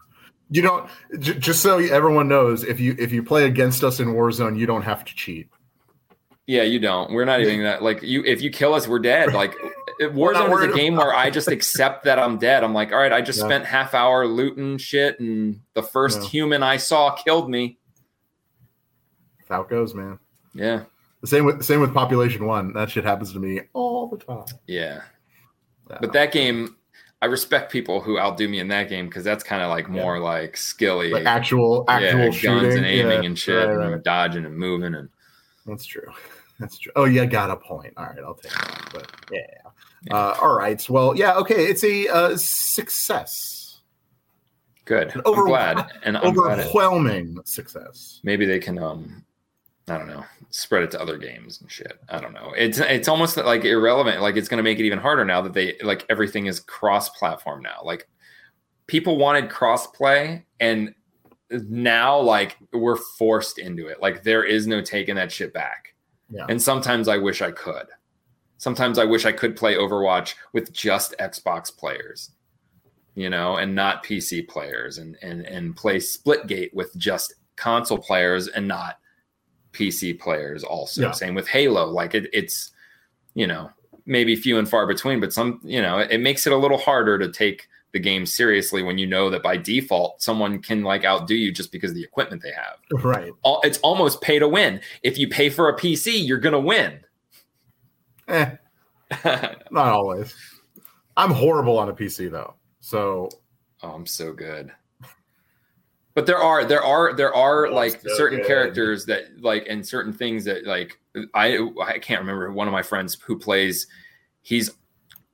You don't. J- just so everyone knows, if you if you play against us in Warzone, you don't have to cheat. Yeah, you don't. We're not even that. Like you, if you kill us, we're dead. Like it- Warzone is a game where I just accept that I'm dead. I'm like, all right, I just Yeah. spent half hour looting shit, and the first Yeah. human I saw killed me. That's how it goes, man. Yeah, The same with same with Population One. That shit happens to me all the time. yeah. Yeah. But that game, I respect people who outdo me in that game because that's kind of like more like skilly, like actual actual yeah, shooting guns and aiming and shit, right, and dodging and moving and That's true. That's true. Oh, you got a point. All right, I'll take that. But yeah. Uh, all right. Well, yeah. Okay. It's a uh, success. good. An over- I'm glad, and I'm glad it, Overwhelming success. maybe they can um I don't know, spread it to other games and shit. I don't know. It's it's almost like irrelevant. Like it's going to make it even harder now that they like everything is cross-platform now. Like people wanted cross-play and now like we're forced into it. Like there is no taking that shit back. Yeah. And sometimes I wish I could. Sometimes I wish I could play Overwatch with just Xbox players, you know, and not PC players, and and and play Splitgate with just console players and not PC players. Also, Yeah. same with Halo. Like it, it's you know maybe few and far between, but some you know it, it makes it a little harder to take the game seriously when you know that by default someone can like outdo you just because of the equipment they have Right. it's almost pay to win. If you pay for a PC, you're gonna win. Eh, oh, not always. I'm horrible on a PC though. So I'm so good. But there are there are there are Oh, like so certain good. characters that like and certain things that like I I can't remember one of my friends who plays. He's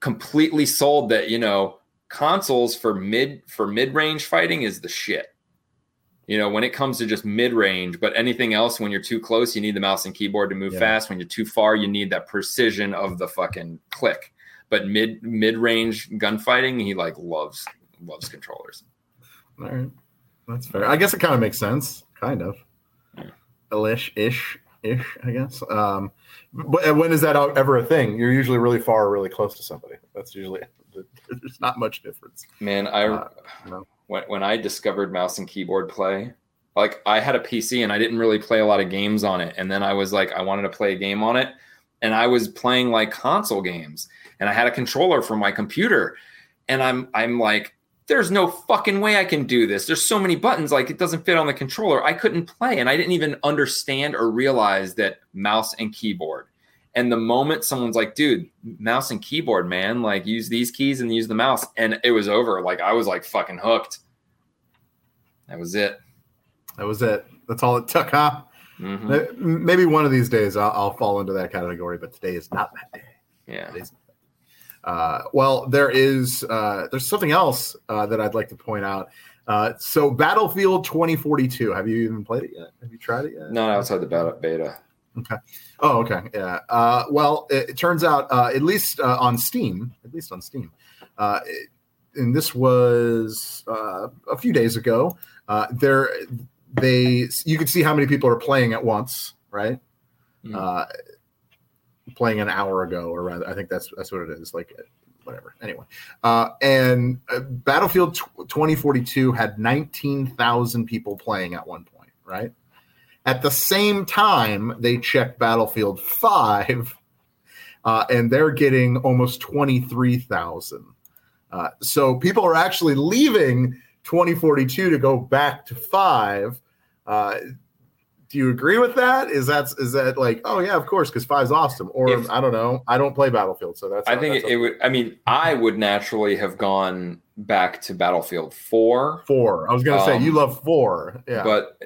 completely sold that you know consoles for mid for mid range fighting is the shit. You know, when it comes to just mid range, but anything else, when you're too close, you need the mouse and keyboard to move Yeah. fast. When you're too far, you need that precision of the fucking click. But mid mid range gunfighting, he like loves loves controllers. all right. That's fair. I guess it kind of makes sense. Kind of. Yeah. Ish, ish, ish. I guess. Um, but when is that ever a thing? You're usually really far, or really close to somebody. That's usually there's not much difference. Man, I Uh, no. when when I discovered mouse and keyboard play, like I had a PC and I didn't really play a lot of games on it, and then I was like, I wanted to play a game on it, and I was playing like console games, and I had a controller for my computer, and I'm I'm like, there's no fucking way I can do this. There's so many buttons, like it doesn't fit on the controller. I couldn't play, and I didn't even understand or realize that mouse and keyboard. And the moment someone's like, dude, mouse and keyboard, man, like use these keys and use the mouse, and it was over. Like I was like fucking hooked. That was it. That was it. That's all it took, huh? Mhm. Uh, Maybe one of these days I'll, I'll fall into that category, but today is not that day. Yeah. That. Uh, well, there is uh, there's something else uh, that I'd like to point out. Uh, so, Battlefield 2042. Have you even played it yet? Have you tried it yet? Not outside the beta. Beta. Oh, okay. Yeah. Uh, well, it, it turns out, uh, at least uh, on Steam, at least on Steam, uh, it- and this was uh, a few days ago. Uh, there, they you can see how many people are playing at once, right? Uh, playing an hour ago, or rather, I think that's that's what it is. Like, whatever. Anyway, uh, and uh, Battlefield tw 2042 had 19,000 people playing at one point, right? At the same time, they check Battlefield 5, uh, and they're getting almost 23,000. Uh, so people are actually leaving 2042 to go back to 5. Uh, do you agree with that? Is that is that like, oh yeah, of course, because five's awesome? Or If- I don't know, I don't play Battlefield, so that's I think that's it, it would. I mean, I would naturally have gone back to Battlefield Four, four. I was gonna say Um, you love four, yeah. but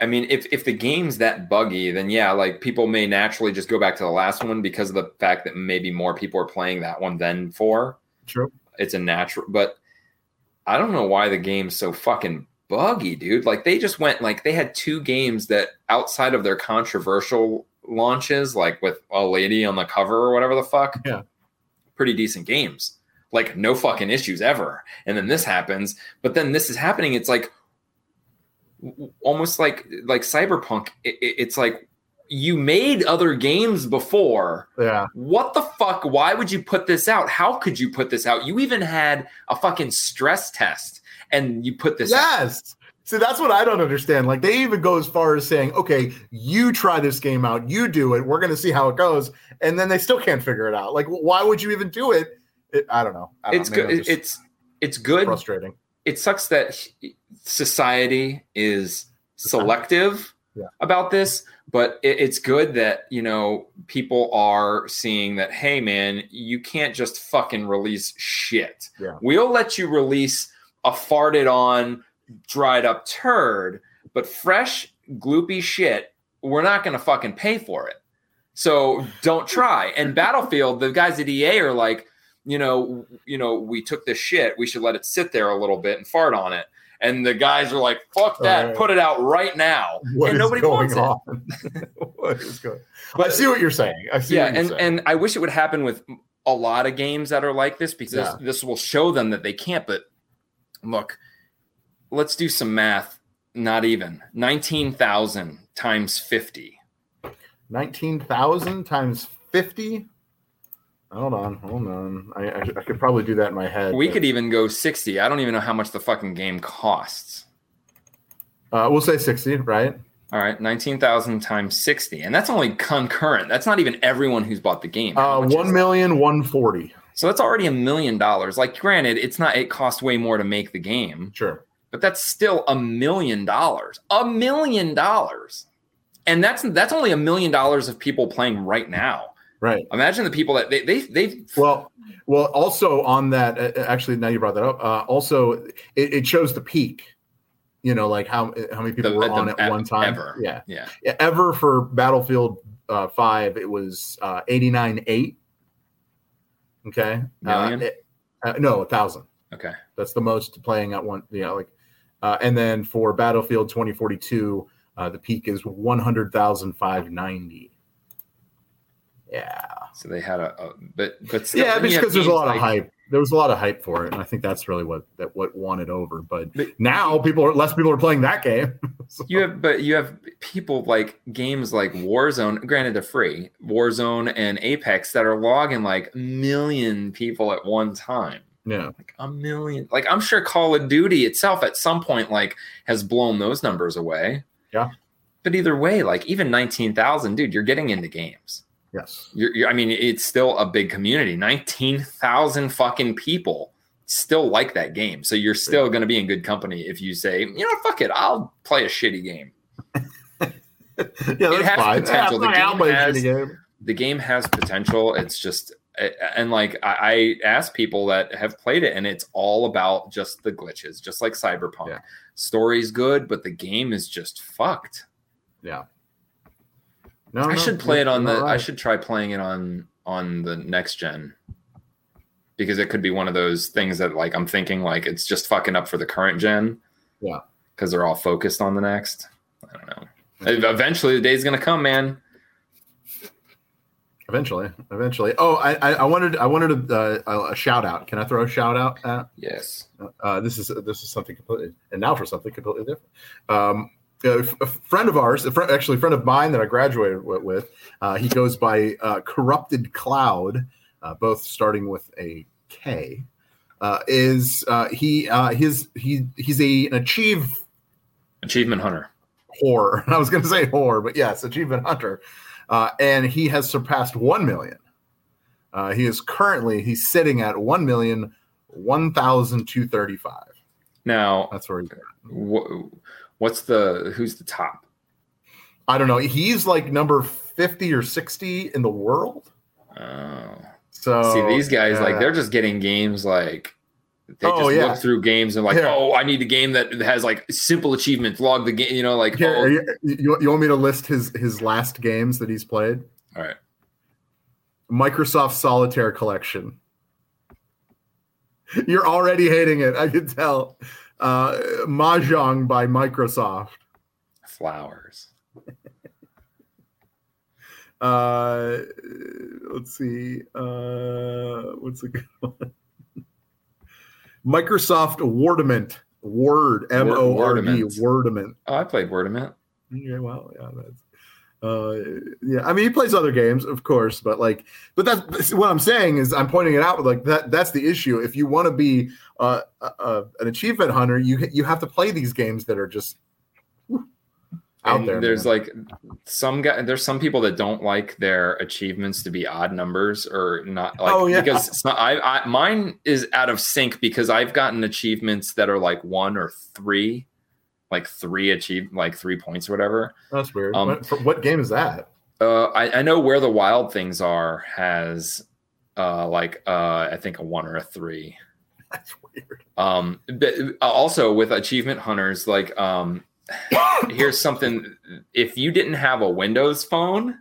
I mean, if if the game's that buggy, then yeah, like people may naturally just go back to the last one because of the fact that maybe more people are playing that one than four. True. It's a natural, but I don't know why the game's so fucking buggy, dude. Like they just went like they had two games that outside of their controversial launches, like with a lady on the cover or whatever the fuck. Yeah. pretty decent games, like no fucking issues ever. And then this happens, but then this is happening. It's like almost like like Cyberpunk. It, it- it's like you made other games before. Yeah. What the fuck? Why would you put this out? How could you put this out? You even had a fucking stress test, and you put this out. Yes. See, that's what I don't understand. Like they even go as far as saying, "Okay, you try this game out, you do it. We're going to see how it goes," and then they still can't figure it out. Like, why would you even do it? it I don't know. I don't It's know. Good. It's it's good. frustrating. It sucks that society is selective Yeah. about this but it, it's good that you know people are seeing that hey man you can't just fucking release shit Yeah. we'll let you release a farted on dried up turd but fresh gloopy shit we're not to fucking pay for it so don't try and battlefield the guys at ea are like you know, you know, we took this shit. We should let it sit there a little bit and fart on it. And the guys are like, "Fuck that! Right. Put it out right now." What and nobody wants it. what is going? But I see what you're saying. I see. yeah, what you're and saying. and I wish it would happen with a lot of games that are like this because Yeah. this, this will show them that they can't. But look, let's do some math. Not even nineteen thousand times fifty. nineteen thousand times fifty. Hold on, hold on. I, I, I could probably do that in my head. We but- could even go sixty. I don't even know how much the fucking game costs. Uh, we'll say sixty, right? All right, nineteen thousand times sixty, and that's only concurrent. That's not even everyone who's bought the game. How Uh, one million one forty. So that's already a million dollars. Like, granted, it's not. It costs way more to make the game, Sure. but that's still a million dollars. A million dollars, and that's that's only a million dollars of people playing right now. Right. Imagine the people that they they they. Well, well. Also on that, actually, now you brought that up. Uh, also, it, it shows the peak. You know, like how how many people The- were the- on at one time. ever. Yeah. Yeah, Yeah, Ever for Battlefield uh, Five, it was uh, eighty nine eight. Okay. Million? Uh, it- uh, no, a thousand. okay. That's the most playing at one. You know, like, uh, and then for Battlefield 2042, uh, the peak is 100,590. Yeah, So they had a, a but but still, yeah, then you have because there's a games lot of hype. There was a lot of hype for it, and I think that's really what that what won it over. But, But- now people are less people are playing that game. So- You have, but you have people like games like Warzone. Granted, they're free. Warzone and Apex that are logging like a million people at one time. yeah, Like a million. Like I'm sure Call of Duty itself at some point like has blown those numbers away. Yeah. But either way, like even nineteen thousand, dude, you're getting into games. Yes, You're, you're, I mean, it's still a big community. Nineteen thousand fucking people still like that game. So you're still going to be in good company if you say, you know, fuck it, I'll play a shitty game. yeah, that's has fine. potential. The Yeah, I'll game has- game. the game has potential. It's just and like I, I ask people that have played it, and it's all about just the glitches, just like Cyberpunk. Yeah. Story's good, but the game is just fucked. Yeah. No, I no, should play it on the. I should try playing it on on the next gen because it could be one of those things that like I'm thinking like it's just fucking up for the current gen. Yeah. because they're all focused on the next. I don't know. Eventually, the day's gonna come, man. Eventually, eventually. Oh, I, I, I wanted, I wanted a, uh, a shout out. Can I throw a shout out? At? Yes. Uh, this is this is something completely, and now for something completely different. Um, a, friend of ours, a friend, actually a friend of mine that I graduated with, uh, he goes by uh, Corrupted Cloud, uh, both starting with a K. Uh, is uh, he uh, his he he's a an achieve Achievement Hunter. whore. I was going to say whore, but yes, achievement hunter, uh, and he has surpassed one million. Uh, he is currently he's sitting at one million one thousand two thirty five. Now, That's where he's at. wh- what's the who's the top? I don't know. He's like number fifty or sixty in the world. Oh, So see these guys like they're just getting games like they Oh, just yeah. look through games and like, Here. oh, I need a game that has like simple achievements. Log the game, you know, like Here, oh, you, you, you want me to list his his last games that he's played? all right. Microsoft Solitaire Collection. You're already hating it. I can tell. Uh, Mahjong by Microsoft. Flowers. Uh, let's see. Uh, what's a good one? Microsoft Wordament. Word. M O R D. Wordament. Oh, I played Wordament. Yeah, well, yeah, that's. Uh, yeah, I mean, he plays other games, of course, but like, but that's, what I'm saying is I'm pointing it out. Like that, that's the issue. If you want to be uh, uh, uh, an achievement hunter, you you have to play these games that are just whew, out And there. There's man. like some guy. There's some people that don't like their achievements to be odd numbers or not. Like, Oh, yeah. Because it's not. I, I mine is out of sync because I've gotten achievements that are like one or three, like three achieve like three points or whatever. that's weird. um, what, what game is that? Uh, I, I know where the wild things are has uh like uh I think a one or a three. That's weird. Um, but also with achievement hunters, like um, here's something: if you didn't have a Windows phone,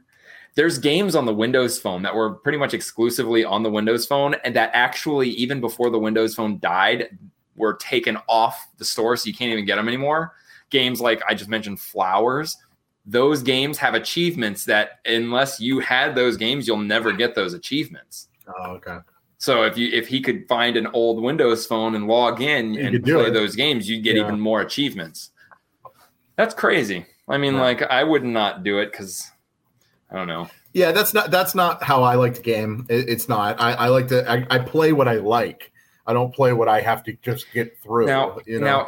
there's games on the Windows phone that were pretty much exclusively on the Windows phone, and that actually even before the Windows phone died, were taken off the store, so you can't even get them anymore. Games like I just mentioned, Flowers. Those games have achievements that, unless you had those games, you'll never get those achievements. Oh, okay. So if you if he could find an old Windows phone and log in You and play it. those games, you'd get Yeah. even more achievements. That's crazy. I mean, Yeah. like I would not do it because I don't know. Yeah, that's not that's not how I like to game. It, it's not. I, I like to. I, I play what I like. I don't play what I have to just get through. Now, you know? now,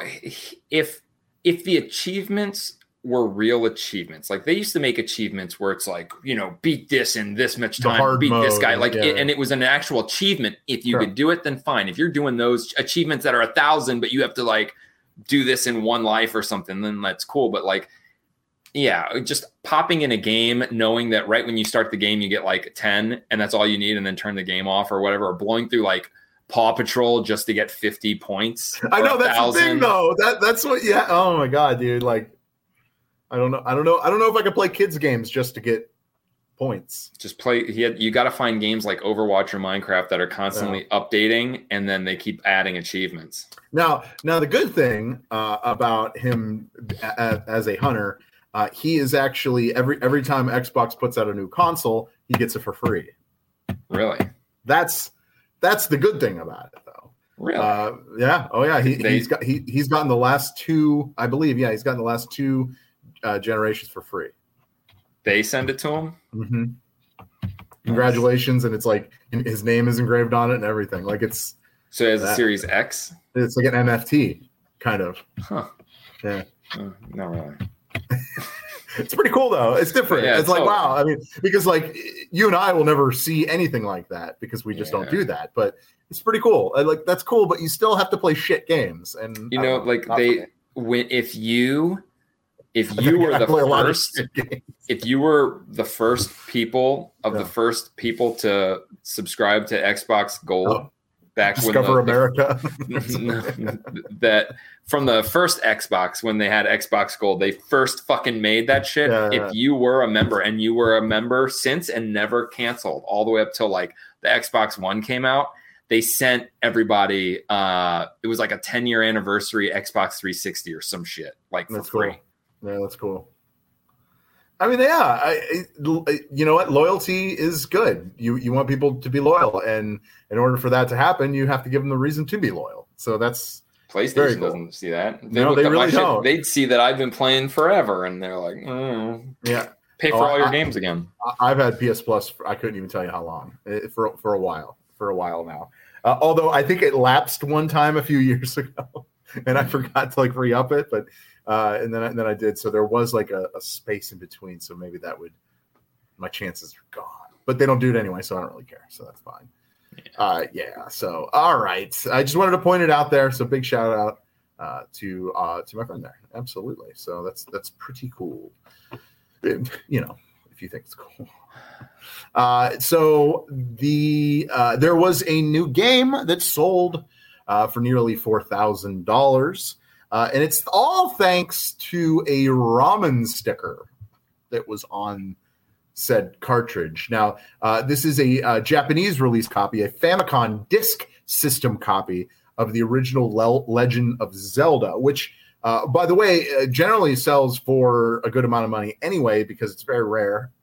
if if the achievements were real achievements, like they used to make achievements where it's like you know beat this in this much time, beat this guy, like, yeah. it, and it was an actual achievement. If you Sure. could do it, then fine. If you're doing those achievements that are a thousand, but you have to like do this in one life or something, then that's cool. But like, yeah, just popping in a game, knowing that right when you start the game, you get like 10 and that's all you need, and then turn the game off or whatever, or blowing through like Paw Patrol just to get 50 points. I know that's the thing though. That that's what. Yeah. Oh my god, dude. Like, I don't know. I don't know. I don't know if I could play kids games just to get points. Just play. He had, you got to find games like Overwatch or Minecraft that are constantly updating and then they keep adding achievements. Now, now the good thing uh, about him a- as a hunter, uh, he is actually every every time Xbox puts out a new console, he gets it for free. Really? That's that's the good thing about it, though. Really? Uh, yeah. Oh, yeah. He, They- he's got he, he's gotten the last two, I believe. Yeah, he's gotten the last two uh, generations for free. they send it to him? hmm Congratulations, and it's like and his name is engraved on it and everything. Like it's So as a Series X? it's like an NFT kind of. Huh. Yeah. Uh, not really. It's pretty cool though. It's different. Yeah, it's like wow. I mean, because like you and I will never see anything like that because we just don't do that. But it's pretty cool. I, like that's cool, but you still have to play shit games. And You I know, like they when if you if you were the play a lot of first if you were the first people of Yeah. the first people to subscribe to Xbox Gold Oh. Back when Discover the, America. that from the first Xbox when they had Xbox Gold, they first fucking made that shit. Yeah. If you were a member and you were a member since and never canceled all the way up till like the Xbox One came out, they sent everybody uh it was like a 10 year anniversary Xbox 360 or some shit like for That's free. cool. Yeah, that's cool. I mean, yeah, I, I- you know what? Loyalty is good. You you want people to be loyal, and in order for that to happen, you have to give them the reason to be loyal. So that's PlayStation cool. doesn't see that. No, they up my really don't. They'd see that I've been playing forever, and they're like, mm, yeah. "Pay for Oh, all your I- games again." I've had PS Plus. For, I couldn't even tell you how long for for a while. For a while now. Uh, although I think it lapsed one time a few years ago, and I forgot to like re up it. But uh, and then I- and then I did. So there was like a, a space in between. So maybe that would my chances are gone. But they don't do it anyway, so I don't really care. So that's fine. Uh, yeah. So all right. I just wanted to point it out there. So big shout out uh, to uh, to my friend there. Absolutely. So that's that's pretty cool. You know, if you think it's cool. Uh, so the uh, there was a new game that sold uh, for nearly four thousand dollars, uh, and it's all thanks to a ramen sticker that was on said cartridge. Now, uh, this is a uh, Japanese release copy, a Famicom Disk System copy of the original Le- Legend of Zelda, which, uh, by the way, uh, generally sells for a good amount of money anyway because it's very rare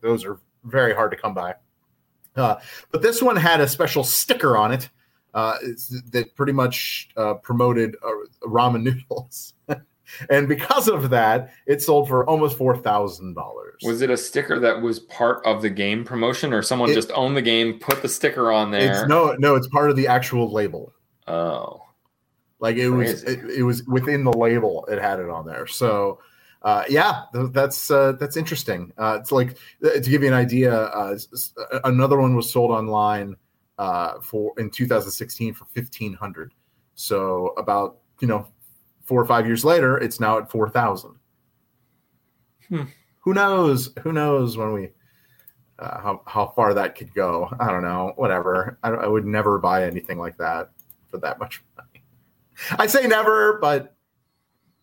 those are very hard to come by. Uh, but this one had a special sticker on it uh, that pretty much uh, promoted uh, ramen noodles. and because of that, it sold for almost four thousand dollars. Was it a sticker that was part of the game promotion, or someone It- just owned the game, put the sticker on there? It's no, no, it's part of the actual label. oh, Like it was, it, it was within the label. It had it on there. So, uh, yeah, th- that's uh, that's interesting. Uh, it's like uh, to give you an idea. Uh, another one was sold online uh, for in 2016 for 1500. So about you know four or five years later, it's now at four thousand. Hmm. Who knows? Who knows when we uh, how how far that could go? I don't know. Whatever. I, I would never buy anything like that for that much money. I say never, but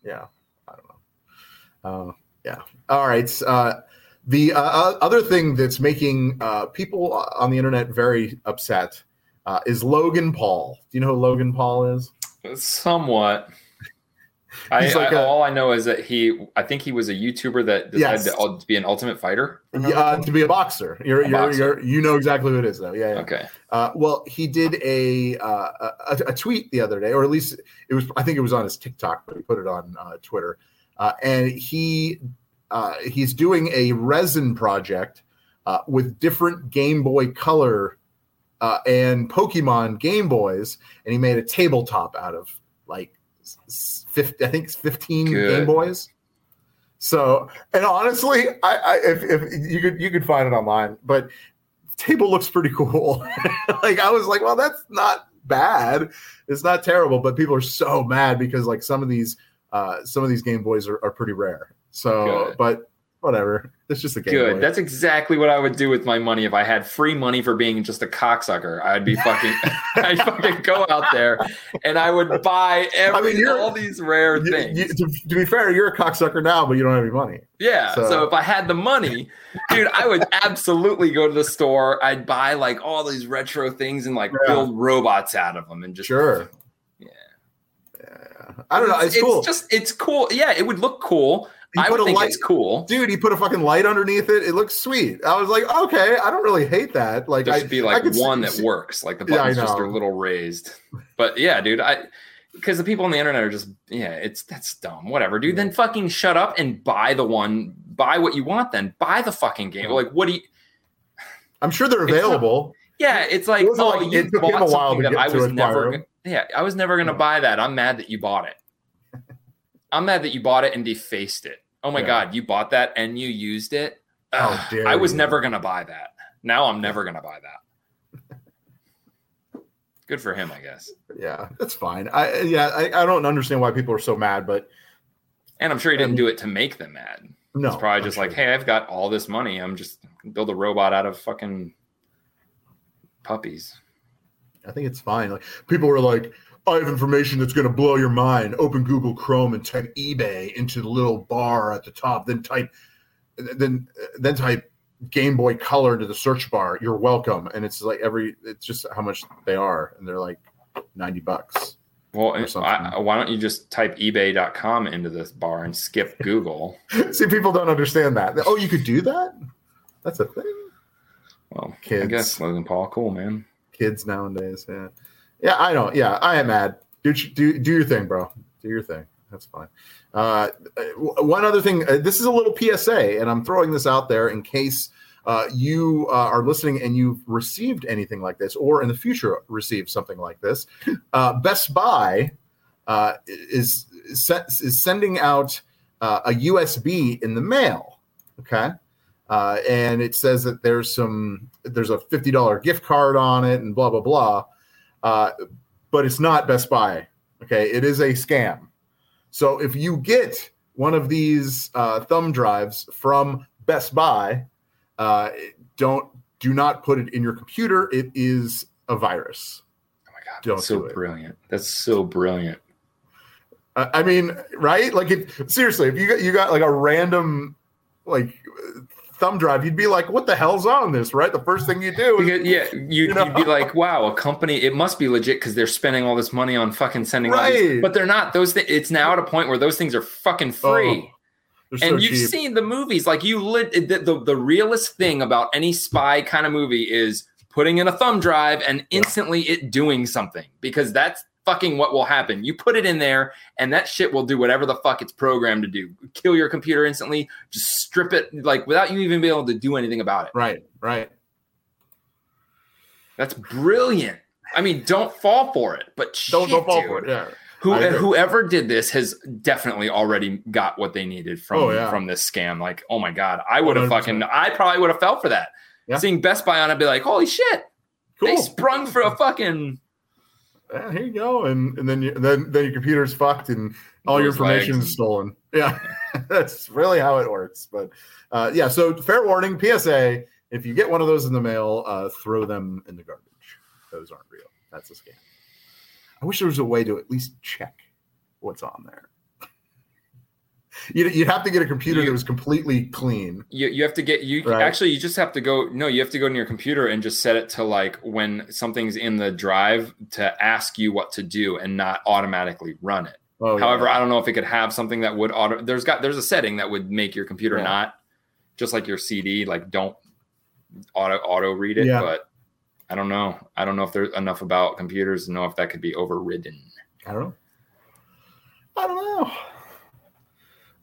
yeah, I don't know. Uh, yeah. All right. Uh, the uh, uh, other thing that's making uh, people on the internet very upset uh, is Logan Paul. Do you know who Logan Paul is? somewhat. I, like I- a- all I know is that he, I think he was a YouTuber that decided Yes. to, to be an ultimate fighter. Yeah, uh, to be a boxer. You're, A you're, boxer. you're, you know exactly who it is, though. Yeah. yeah. Okay. Uh, well, he did a, uh, a a tweet the other day, or at least it was. I think it was on his TikTok, but he put it on uh, Twitter. Uh, and he uh, he's doing a resin project uh, with different Game Boy Color uh, and Pokemon Game Boys, and he made a tabletop out of like s- s- 50, I think it's fifteen Good. Game Boys. So, and honestly, I, I if, if you could you could find it online, but the table looks pretty cool. like I was like, well, that's not bad. It's not terrible, but people are so mad because like some of these uh some of these Game Boys are, are pretty rare. So, Good. but whatever. It's just a Game Good. Boy. That's exactly what I would do with my money if I had free money for being just a cocksucker. I'd be fucking, I'd fucking go out there and I would buy every you're- all these rare You- things. you- to, to be fair, you're a cocksucker now, but you don't have any money. Yeah. So- So, if I had the money, dude, I would absolutely go to the store. I'd buy like all these retro things and like Yeah. build robots out of them and just Sure. Yeah. Yeah. I don't know. It's, cool. just it's cool. Yeah, it would look cool. I put would a think light- it's cool. Dude, he put a fucking light underneath it. It looks sweet. I was like, okay, I don't really hate that. Like, There I should be I like could see- one that works. Like the Yeah, buttons just are a little raised. But yeah, dude, I because the people on the internet are just yeah, it's that's dumb. Whatever, dude. Then fucking shut up and buy the one. Buy what you want. Then buy the fucking game. Like what do you? I'm sure they're It's not- available. Yeah, it's like It oh, like you it took him a while to get I was never. them. Yeah, I was never gonna Yeah. buy that. I'm mad that you bought it. I'm mad that you bought it and defaced it. Oh my Yeah. god, you bought that and you used it. Ugh, dare I was you. never gonna buy that. Now I'm never gonna buy that. Good for him, I guess. Yeah, that's fine. I yeah, I, I don't understand why people are so mad, but And I'm sure he didn't And- do it to make them mad. no, it's probably I'm just sure. like, hey, I've got all this money. I'm just build a robot out of fucking puppies. I think it's fine. Like people were like, I have information that's going to blow your mind. Open Google Chrome and type eBay into the little bar at the top. Then type, then then type Game Boy Color into the search bar. You're welcome. And it's like every, it's just how much they are, and they're like ninety bucks. Well. I, why don't you just type ebay.com into this bar and skip Google? See, people don't understand that. Oh, you could do that. That's a thing. Well, I Kids. guess Logan Paul, cool man. Kids nowadays, yeah, yeah. I know. Yeah, I am mad. Do do do your thing, bro. Do your thing. That's fine. Uh, one other thing. Uh, this is a little PSA, and I'm throwing this out there in case uh, you uh, are listening and you've received anything like this, or in the future receive something like this. Uh, Best Buy uh, is is sending out uh, a USB in the mail. Okay. Uh, and it says that there's some there's a fifty dollar gift card on it and blah blah blah, uh, but it's not Best Buy. Okay, it is a scam. So if you get one of these uh, thumb drives from Best Buy, uh, don't do not put it in your computer. It is a virus. Oh my god, Don't that's so do brilliant. That's so brilliant. Uh, I mean, right? Like, it, seriously, if you got you got like a random like thumb drive, you'd be like, "What the hell's on this?" Right? The first thing you do is Because, yeah, you, You know? would be like, "Wow, a company. It must be legit because they're spending all this money on fucking sending all these-" Right. But they're not. Those. Th- it's now at a point where those things are fucking free. Oh. So and you've cheap. seen the movies. Like you lit the, the the realest thing about any spy kind of movie is putting in a thumb drive and instantly it doing something because that's fucking what will happen. You put it in there and that shit will do whatever the fuck it's programmed to do. Kill your computer instantly, just strip it like without you even being able to do anything about it. right, right. That's brilliant. I mean, don't fall for it, but Don't shit, don't fall dude. for it. Yeah. Who, whoever did this has definitely already got what they needed from Oh, yeah. from this scam. Like, oh my god, I would have fucking, I probably would have fell for that. Yeah. Seeing Best Buy on it, be like, holy shit, they sprung for a fucking. Yeah, here you go, and and then you, then then your computer's fucked and all your information legs. is stolen. Yeah, that's really how it works. But uh, yeah, so fair warning, PSA: if you get one of those in the mail, uh, throw them in the garbage. Those aren't real. That's a scam. I wish there was a way to at least check what's on there. You'd, you'd have to get a computer You- that was completely clean. You, you have to get you Right. actually you just have to go no you have to go to your computer and just set it to like when something's in the drive to ask you what to do and not automatically run it. Oh, yeah. However, I don't know if it could have something that would auto. There's got there's a setting that would make your computer Yeah. not just like your CD, like don't auto auto read it. Yeah. But I don't know. I don't know if there's enough about computers to know if that could be overridden. I don't know. I don't know.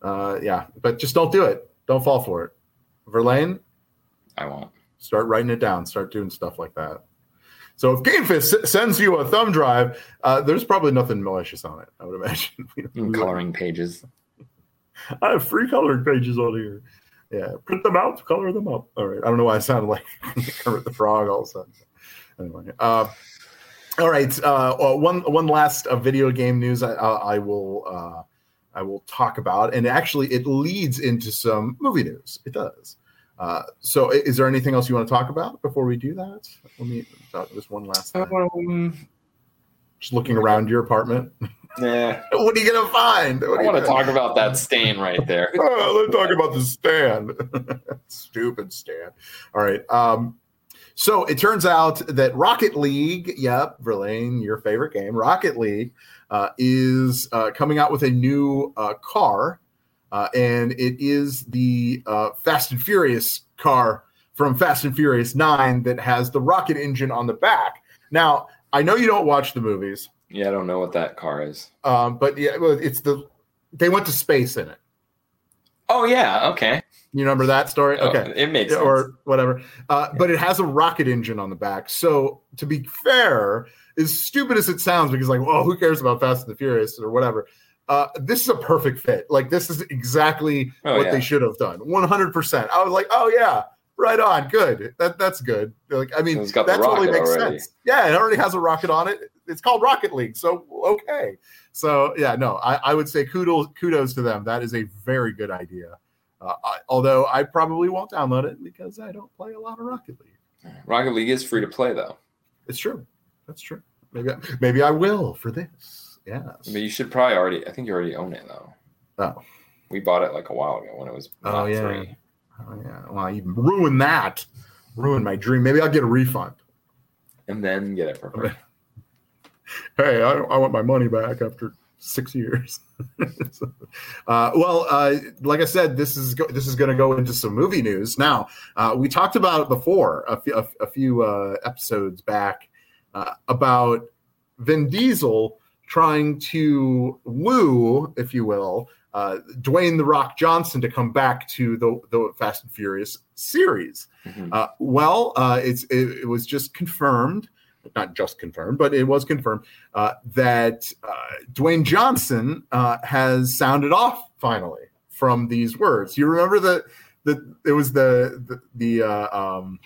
Uh, yeah, but just don't do it. Don't fall for it. Verlaine, I won't. start writing it down. Start doing stuff like that. So if GameFist s- sends you a thumb drive, uh, there's probably nothing malicious on it. I would imagine. We Coloring pages. I have free coloring pages on here. Yeah, print them out, color them up. All right. I don't know why I sounded like Kermit the Frog all of a sudden. Anyway, uh, all right. Uh, uh, one one last uh, video game news I, I, I will uh, I will talk about, and actually it leads into some movie news. It does. Uh, so, is there anything else you want to talk about before we do that? Let me talk just one last thing. Um, Just looking around your apartment. yeah. what are you gonna find? What I want to gonna- talk about that stain right there. Oh, let's talk about the stand. Stupid stand. All right. Um, so it turns out that Rocket League, yep, Verlaine, your favorite game, Rocket League, uh, is uh, coming out with a new uh, car, uh, and it is the uh, Fast and Furious car from Fast and Furious 9 that has the rocket engine on the back. Now, I know you don't watch the movies, Yeah, I don't know what that car is. um, but yeah, well, it's the they went to space in it. Oh yeah, okay. You remember that story? Oh, Okay. it makes Yeah, sense. or whatever. Uh, But it has a rocket engine on the back. So to be fair, as stupid as it sounds, because like, well, who cares about Fast and the Furious or whatever? Uh, this is a perfect fit. Like this is exactly Oh, what yeah. they should have done. One hundred percent. I was like, oh yeah, right on, good. That that's good. Like I mean, So it's got the that totally makes already. sense. Yeah, it already has a rocket on it. It's called Rocket League. So okay. So yeah, no, I, I would say kudos kudos to them. That is a very good idea. Uh, I, although I probably won't download it because I don't play a lot of Rocket League. Rocket League is free to play though. It's true. That's true. Maybe I, maybe I will for this. Yes. But you should probably already. I think you already own it though. Oh. We bought it like a while ago when it was Oh, yeah. free. Oh yeah. Well, you ruined that. Ruined my dream. Maybe I'll get a refund. And then get it for free. Hey, I, I want my money back after six years. uh, well, uh, like I said, this is go- this is going to go into some movie news. Now, uh, we talked about it before a few, a, a few uh, episodes back uh, about Vin Diesel trying to woo, if you will, uh, Dwayne the Rock Johnson to come back to the the Fast and Furious series. Mhm. Uh, well, uh, it's it, it was just confirmed, not just confirmed, but it was confirmed uh, that uh, Dwayne Johnson uh, has sounded off finally from these words. You remember the the it was the the, the uh, um,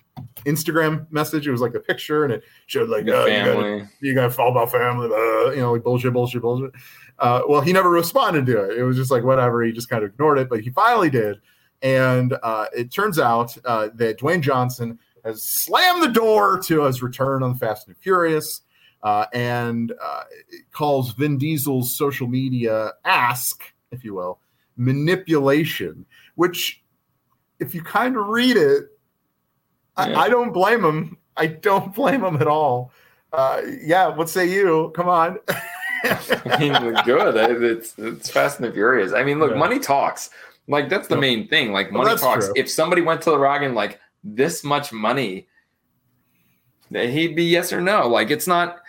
Instagram message. It was like a picture, and it showed like gotta- family. you got to fall about family, uh, you know, like bullshit, bullshit, bullshit. Uh, well, he never responded to it. It was just like whatever. He just kind of ignored it, but he finally did. And uh, it turns out uh, that Dwayne Johnson has slammed the door to his return on Fast and Furious, uh, and uh, calls Vin Diesel's social media ask, if you will, manipulation. Which, if you kind of read it. I, I don't blame him. I don't blame him at all. Uh, yeah, what say you? Come on. I mean, good. It's it's Fast and the Furious. I mean, look, Yeah. money talks. Like that's the Yep. main thing. Like money that's talks. true. If somebody went to the Rock and like this much money, he'd be yes or no. Like it's not.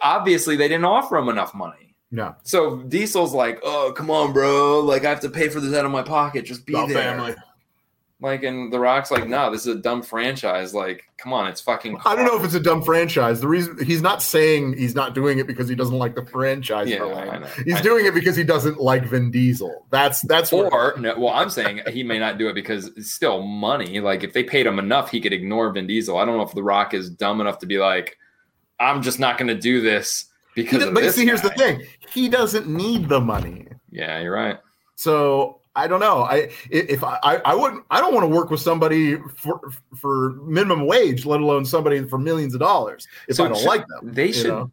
Obviously, they didn't offer him enough money. No. So Diesel's like, "Oh, come on, bro! Like I have to pay for this out of my pocket. Just be About there." family. Like, and The Rock's like, "No, this is a dumb franchise. Like, come on, it's fucking." I don't know if it's a dumb franchise. The reason he's not saying he's not doing it because he doesn't like the franchise. Yeah. I know. He's I know. doing it because he doesn't like Vin Diesel. That's that's what Or no, well, I'm saying he may not do it because it's still money. Like if they paid him enough, he could ignore Vin Diesel. I don't know if The Rock is dumb enough to be like, I'm just not going to do this because does- but see, here's the thing: he doesn't need the money. Yeah, you're right. So I don't know. I if I I, wouldn't. I don't want to work with somebody for for minimum wage, let alone somebody for millions of dollars. If So I don't should- like them, They should. know?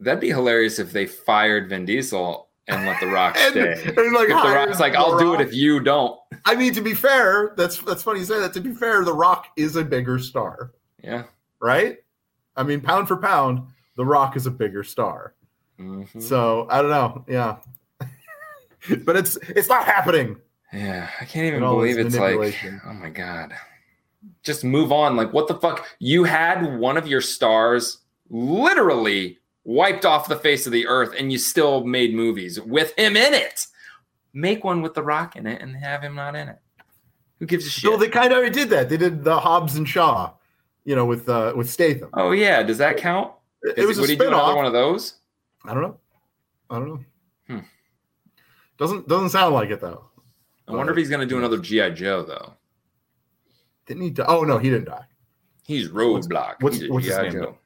That'd be hilarious if they fired Vin Diesel and let The Rock And- stay. and, like, if The Rock's like, I'll do it if you don't. I mean, to be fair, that's that's funny you say that. To be fair, The Rock is a bigger star, Yeah. right? I mean, pound for pound, The Rock is a bigger star. Mhm. So I don't know. Yeah, but it's it's not happening. Yeah, I can't even believe this it's like, oh my god. Just move on. Like, what the fuck? You had one of your stars literally wiped off the face of the earth, and you still made movies with him in it. Make one with The Rock in it and have him not in it. Who gives a shit? So they kind of already did that. They did the Hobbs and Shaw, you know, with uh, with Statham. oh yeah, does that count? It was a would he do another one of those? I don't know. I don't know. Doesn't doesn't sound like it though. I wonder if he's gonna do another GI Joe though. Didn't he? Die? Oh no, he didn't die. He's roadblock. what's- He's what's his name? Joe.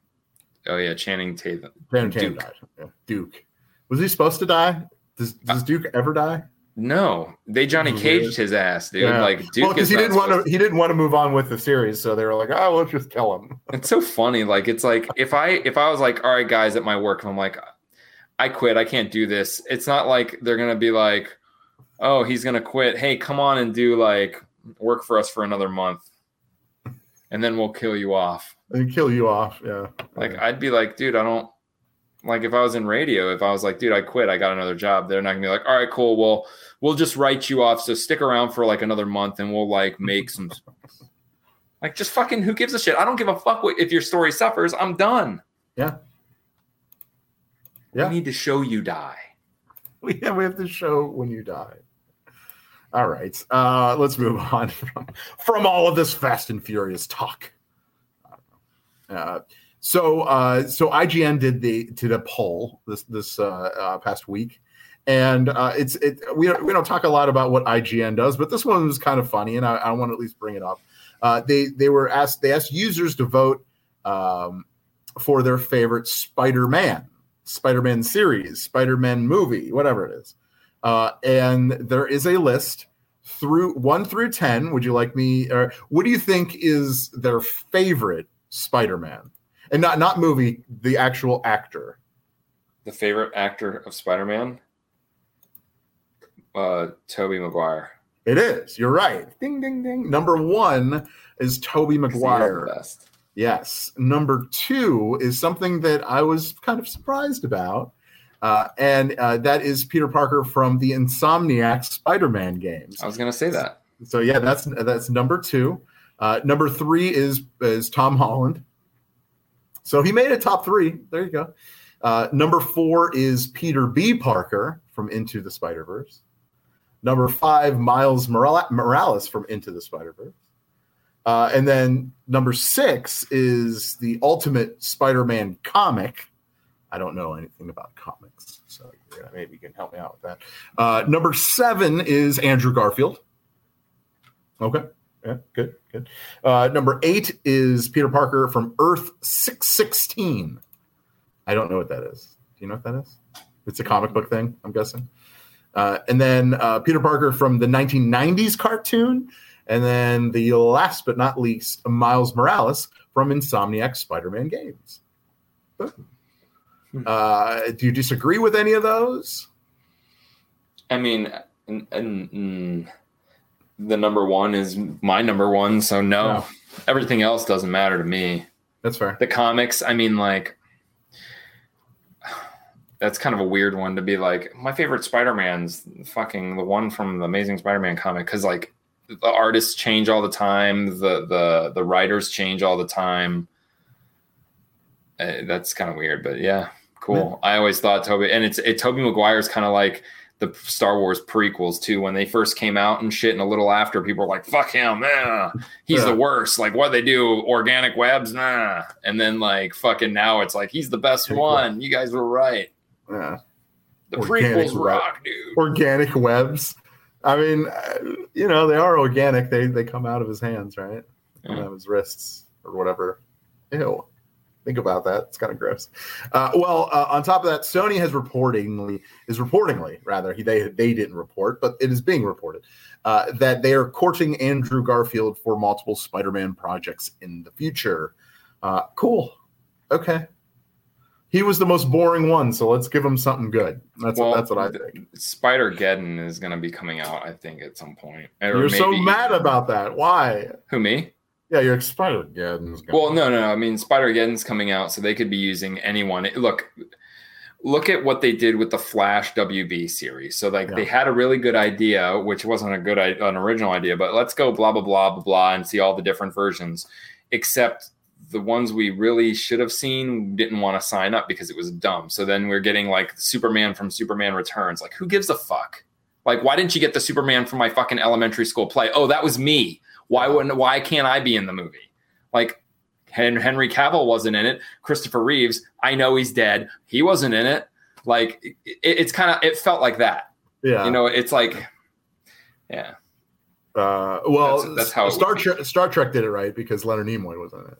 Oh yeah, Channing Tatum. Channing Tatum Duke. died. Yeah. Duke. Was he supposed to die? Does Uh, Does Duke ever die? No, they Johnny caged his ass, dude. Yeah. Like Duke well, because he didn't want to. He didn't want to move on with the series, so they were like, "Oh, let's just kill him." It's so funny. Like it's like if I if I was like, all right, guys, at my work, and I'm like, I quit. I can't do this. It's not like they're gonna be like, oh, he's gonna quit. Hey, come on and do like work for us for another month, and then we'll kill you off. and kill you off. Yeah. Like I'd be like, dude, I don't like if I was in radio. If I was like, dude, I quit. I got another job. They're not gonna be like, all right, cool. Well, we'll just write you off. So stick around for like another month, and we'll like make some. Like just fucking who gives a shit? I don't give a fuck what, if your story suffers. I'm done. Yeah. Yeah. need to show you die. We have, we have to show when you die. All right. Uh, let's move on from, from all of this Fast and Furious talk. Uh, so uh, so IGN did the did a poll this this uh, uh, past week, and uh, it's it we don't, we don't talk a lot about what IGN does, but this one was kind of funny, and I, I want to at least bring it up. Uh, they they were asked they asked users to vote um, for their favorite Spider Man Spider Man series, Spider Man movie, whatever it is, uh, and there is a list through one through ten. Would you like me? Or what do you think is their favorite Spider Man? And not not movie, the actual actor. The favorite actor of Spider-Man, uh, Tobey Maguire. It is. You're right. Ding ding ding. Number one is Tobey Maguire. Best. Yes. Number two is something that I was kind of surprised about. Uh, and uh, that is Peter Parker from the Insomniac Spider-Man games. I was gonna say that. So yeah, that's that's number two. Uh, number three is is Tom Holland. So he made a top three. There you go. Uh, number four is Peter B. Parker from Into the Spider Verse. Number five, Miles Morales from Into the Spider Verse. Uh, and then number six is the Ultimate Spider Man comic. I don't know anything about comics, so maybe you can help me out with that. Uh, number seven is Andrew Garfield. Okay. Yeah, good, good. Uh, number eight is Peter Parker from Earth 616. I don't know what that is. Do you know what that is? It's a comic book thing, I'm guessing. Uh, and then uh, Peter Parker from the 1990s cartoon. And then the last but not least, Miles Morales from Insomniac Spider Man games. Boom. Uh, do you disagree with any of those? I mean, and, and, mm, the number one is my number one, so no, No. everything else doesn't matter to me. That's fair. The comics, I mean, like, that's kind of a weird one to be like my favorite Spider-Man's fucking the one from the Amazing Spider-Man comic because like the artists change all the time, the the the writers change all the time. Uh, that's kind of weird, but yeah, cool. I always thought Tobey and it's it Tobey Maguire's kind of like the Star Wars prequels too. When they first came out and shit, and a little after, people were like, "Fuck him, nah, he's Yeah. the worst." Like, what they do, organic webs, nah. And then like fucking now, it's like he's the best one. You guys were right. Yeah. The Organic prequels web. rock, dude. Organic webs. I mean, uh, you know, they are organic. They they come out of his hands, right? Yeah. out of his wrists or whatever. Ew. Think about that. It's kind of gross. Uh, well, uh, on top of that, Sony has reportingly is reportingly rather he they they didn't report, but it is being reported uh, that they are courting Andrew Garfield for multiple Spider-Man projects in the future. Uh, cool. Okay. He was the most boring one, so let's give him something good. That's Well, that's what I think. Spider Geddon is going to be coming out, I think, at some point. Or You're so mad about that. Why? who me? Yeah, you're expired again. Well, no, no, no. I mean, Spider Geddon's coming out, so they could be using anyone. Look, look at what they did with the Flash WB series. So, like, they had a really good idea, which wasn't a good, an original idea, but let's go blah blah blah blah blah and see all the different versions. Except the ones we really should have seen didn't want to sign up because it was dumb. So then we're getting like Superman from Superman Returns. Like, who gives a fuck? Like, why didn't you get the Superman from my fucking elementary school play? Oh, that was me. Why wouldn't? Why can't I be in the movie? Like, Henry Cavill wasn't in it. Christopher Reeves, I know he's dead. He wasn't in it. Like, it, it's kind of it felt like that. yeah, You know, it's like, yeah. Uh, well, That's- that's how Star. Trek. Star Trek did it right because Leonard Nimoy was in it.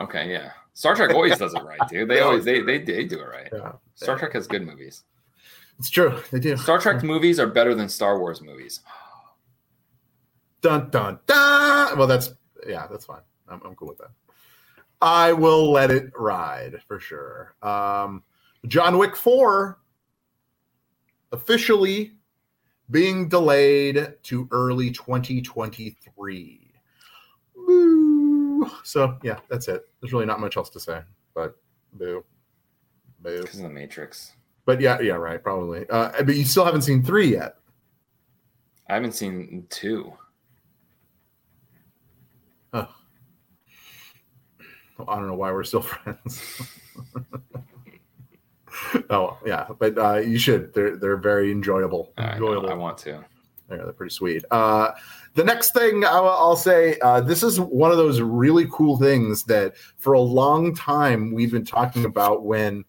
Okay, yeah. Star Trek always does it right, dude. They They always they they, they do it right. Yeah, Star Trek has good movies. it's true. They do. Star Trek movies are better than Star Wars movies. Dun dun dun. Well, that's yeah, that's fine. I'm, I'm cool with that. I will let it ride for sure. Um, John Wick Four officially being delayed to early 2023. So yeah, that's it. There's really not much else to say, but boo, boo. Because of the Matrix. But yeah, yeah, right, probably. Uh, but you still haven't seen three yet. I haven't seen two. Oh. I don't know why we're still friends. oh yeah, but uh, you should. They're they're very enjoyable. I, know, enjoyable. I want to. Yeah, they're pretty sweet. Uh, the next thing I'll, I'll say, uh, this is one of those really cool things that for a long time we've been talking about. When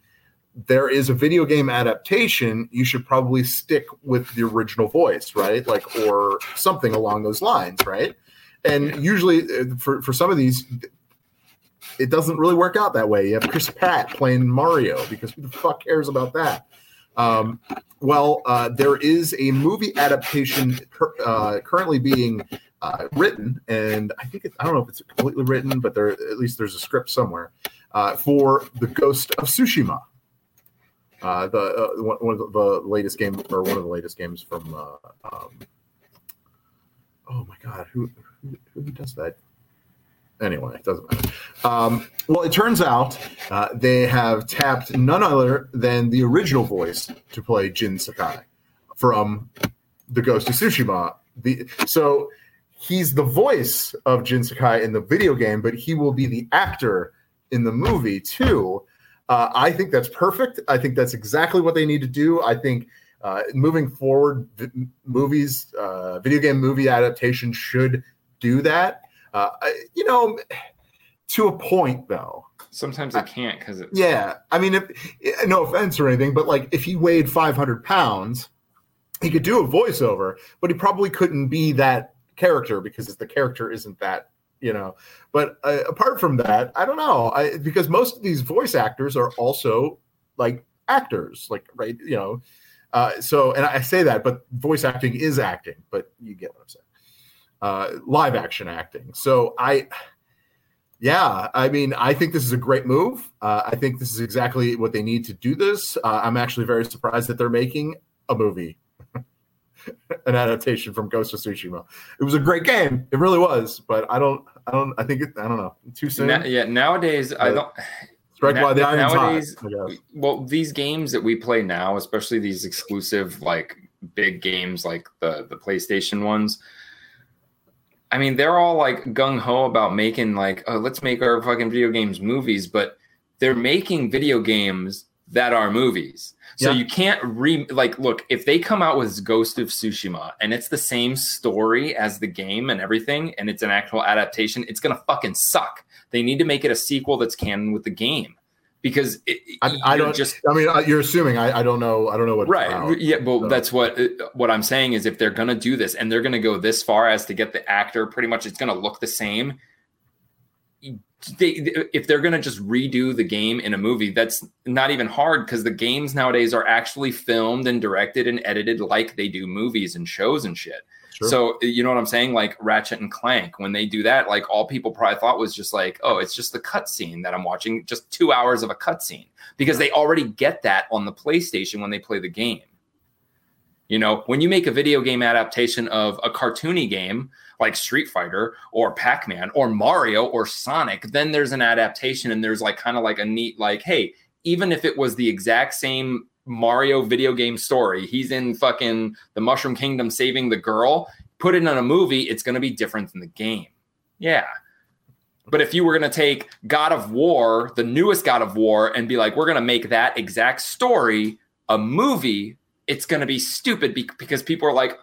there is a video game adaptation, you should probably stick with the original voice, right? Like or something along those lines, right? And usually, uh, for for some of these, it doesn't really work out that way. You have Chris Pratt playing Mario because who the fuck cares about that? Um, well, uh, there is a movie adaptation uh, currently being uh, written, and I think I don't know if it's completely written, but there at least there's a script somewhere uh, for the Ghost of Tsushima. Uh, the uh, one, of the latest game or one of the latest games from um, oh my god who, who who does that anyway it doesn't matter. Um, well it turns out uh, they have tapped none other than the original voice to play jin sakai from the ghost of tsushima. The so he's the voice of jin sakai in the video game but he will be the actor in the movie too. Uh, i think that's perfect. I think that's exactly what they need to do. I think uh, moving forward, v- movies, uh, video game movie adaptation should do that. Uh, you know, to a point though. Sometimes I can't because it's Yeah, I mean, if no offense or anything, but like if he weighed 500 pounds, he could do a voiceover, but he probably couldn't be that character because the character isn't that, you know. But uh, apart from that, I don't know, I, because most of these voice actors are also like actors, like right, you know. Uh, so, and I say that, but voice acting is acting, but you get what I'm saying. Uh, live action acting. So I, yeah, I mean, I think this is a great move. Uh, I think this is exactly what they need to do this. Uh, I'm actually very surprised that they're making a movie, an adaptation from Ghost of Tsushima. It was a great game, it really was. But I don't, I don't, I think it, I don't know, too soon. Na- yeah, nowadays I don't. Strike while the iron's nowadays- hot. Well these games that we play now especially these exclusive like big games like the the playstation ones i mean they're all like gung-ho about making like oh let's make our fucking video games movies but they're making video games that are movies. So Yeah. you can't re like look if they come out with ghost of tsushima and it's the same story as the game and everything and it's an actual adaptation it's gonna fucking suck. They need to make it a sequel that's canon with the game because it, I, I don't just I mean, you're assuming. I, I don't know. I don't know what. right yeah well So- that's what uh, what i'm saying is if they're gonna do this and they're gonna go this far as to get the actor pretty much it's gonna look the same they if they're gonna just redo the game in a movie that's not even hard because the games nowadays are actually filmed and directed and edited like they do movies and shows and shit So eh, you know what I'm saying? Like Ratchet and Clank, when they do that, like all people probably thought was just like, oh, it's just the cutscene that I'm watching, just two hours of a cutscene, because they already get that on the PlayStation when they play the game. You know, when you make a video game adaptation of a cartoony game like Street Fighter or Pac Man or Mario or Sonic, then there's an adaptation and there's like kind of like a neat, like, hey, even if it was the exact same Mario video game story, he's in fucking the Mushroom Kingdom saving the girl, put it in a movie, it's going to be different than the game. Yeah. But if you were going to take God of War, the newest God of War, and be like, we're going to make that exact story a movie, it's going to be stupid be- because people are like,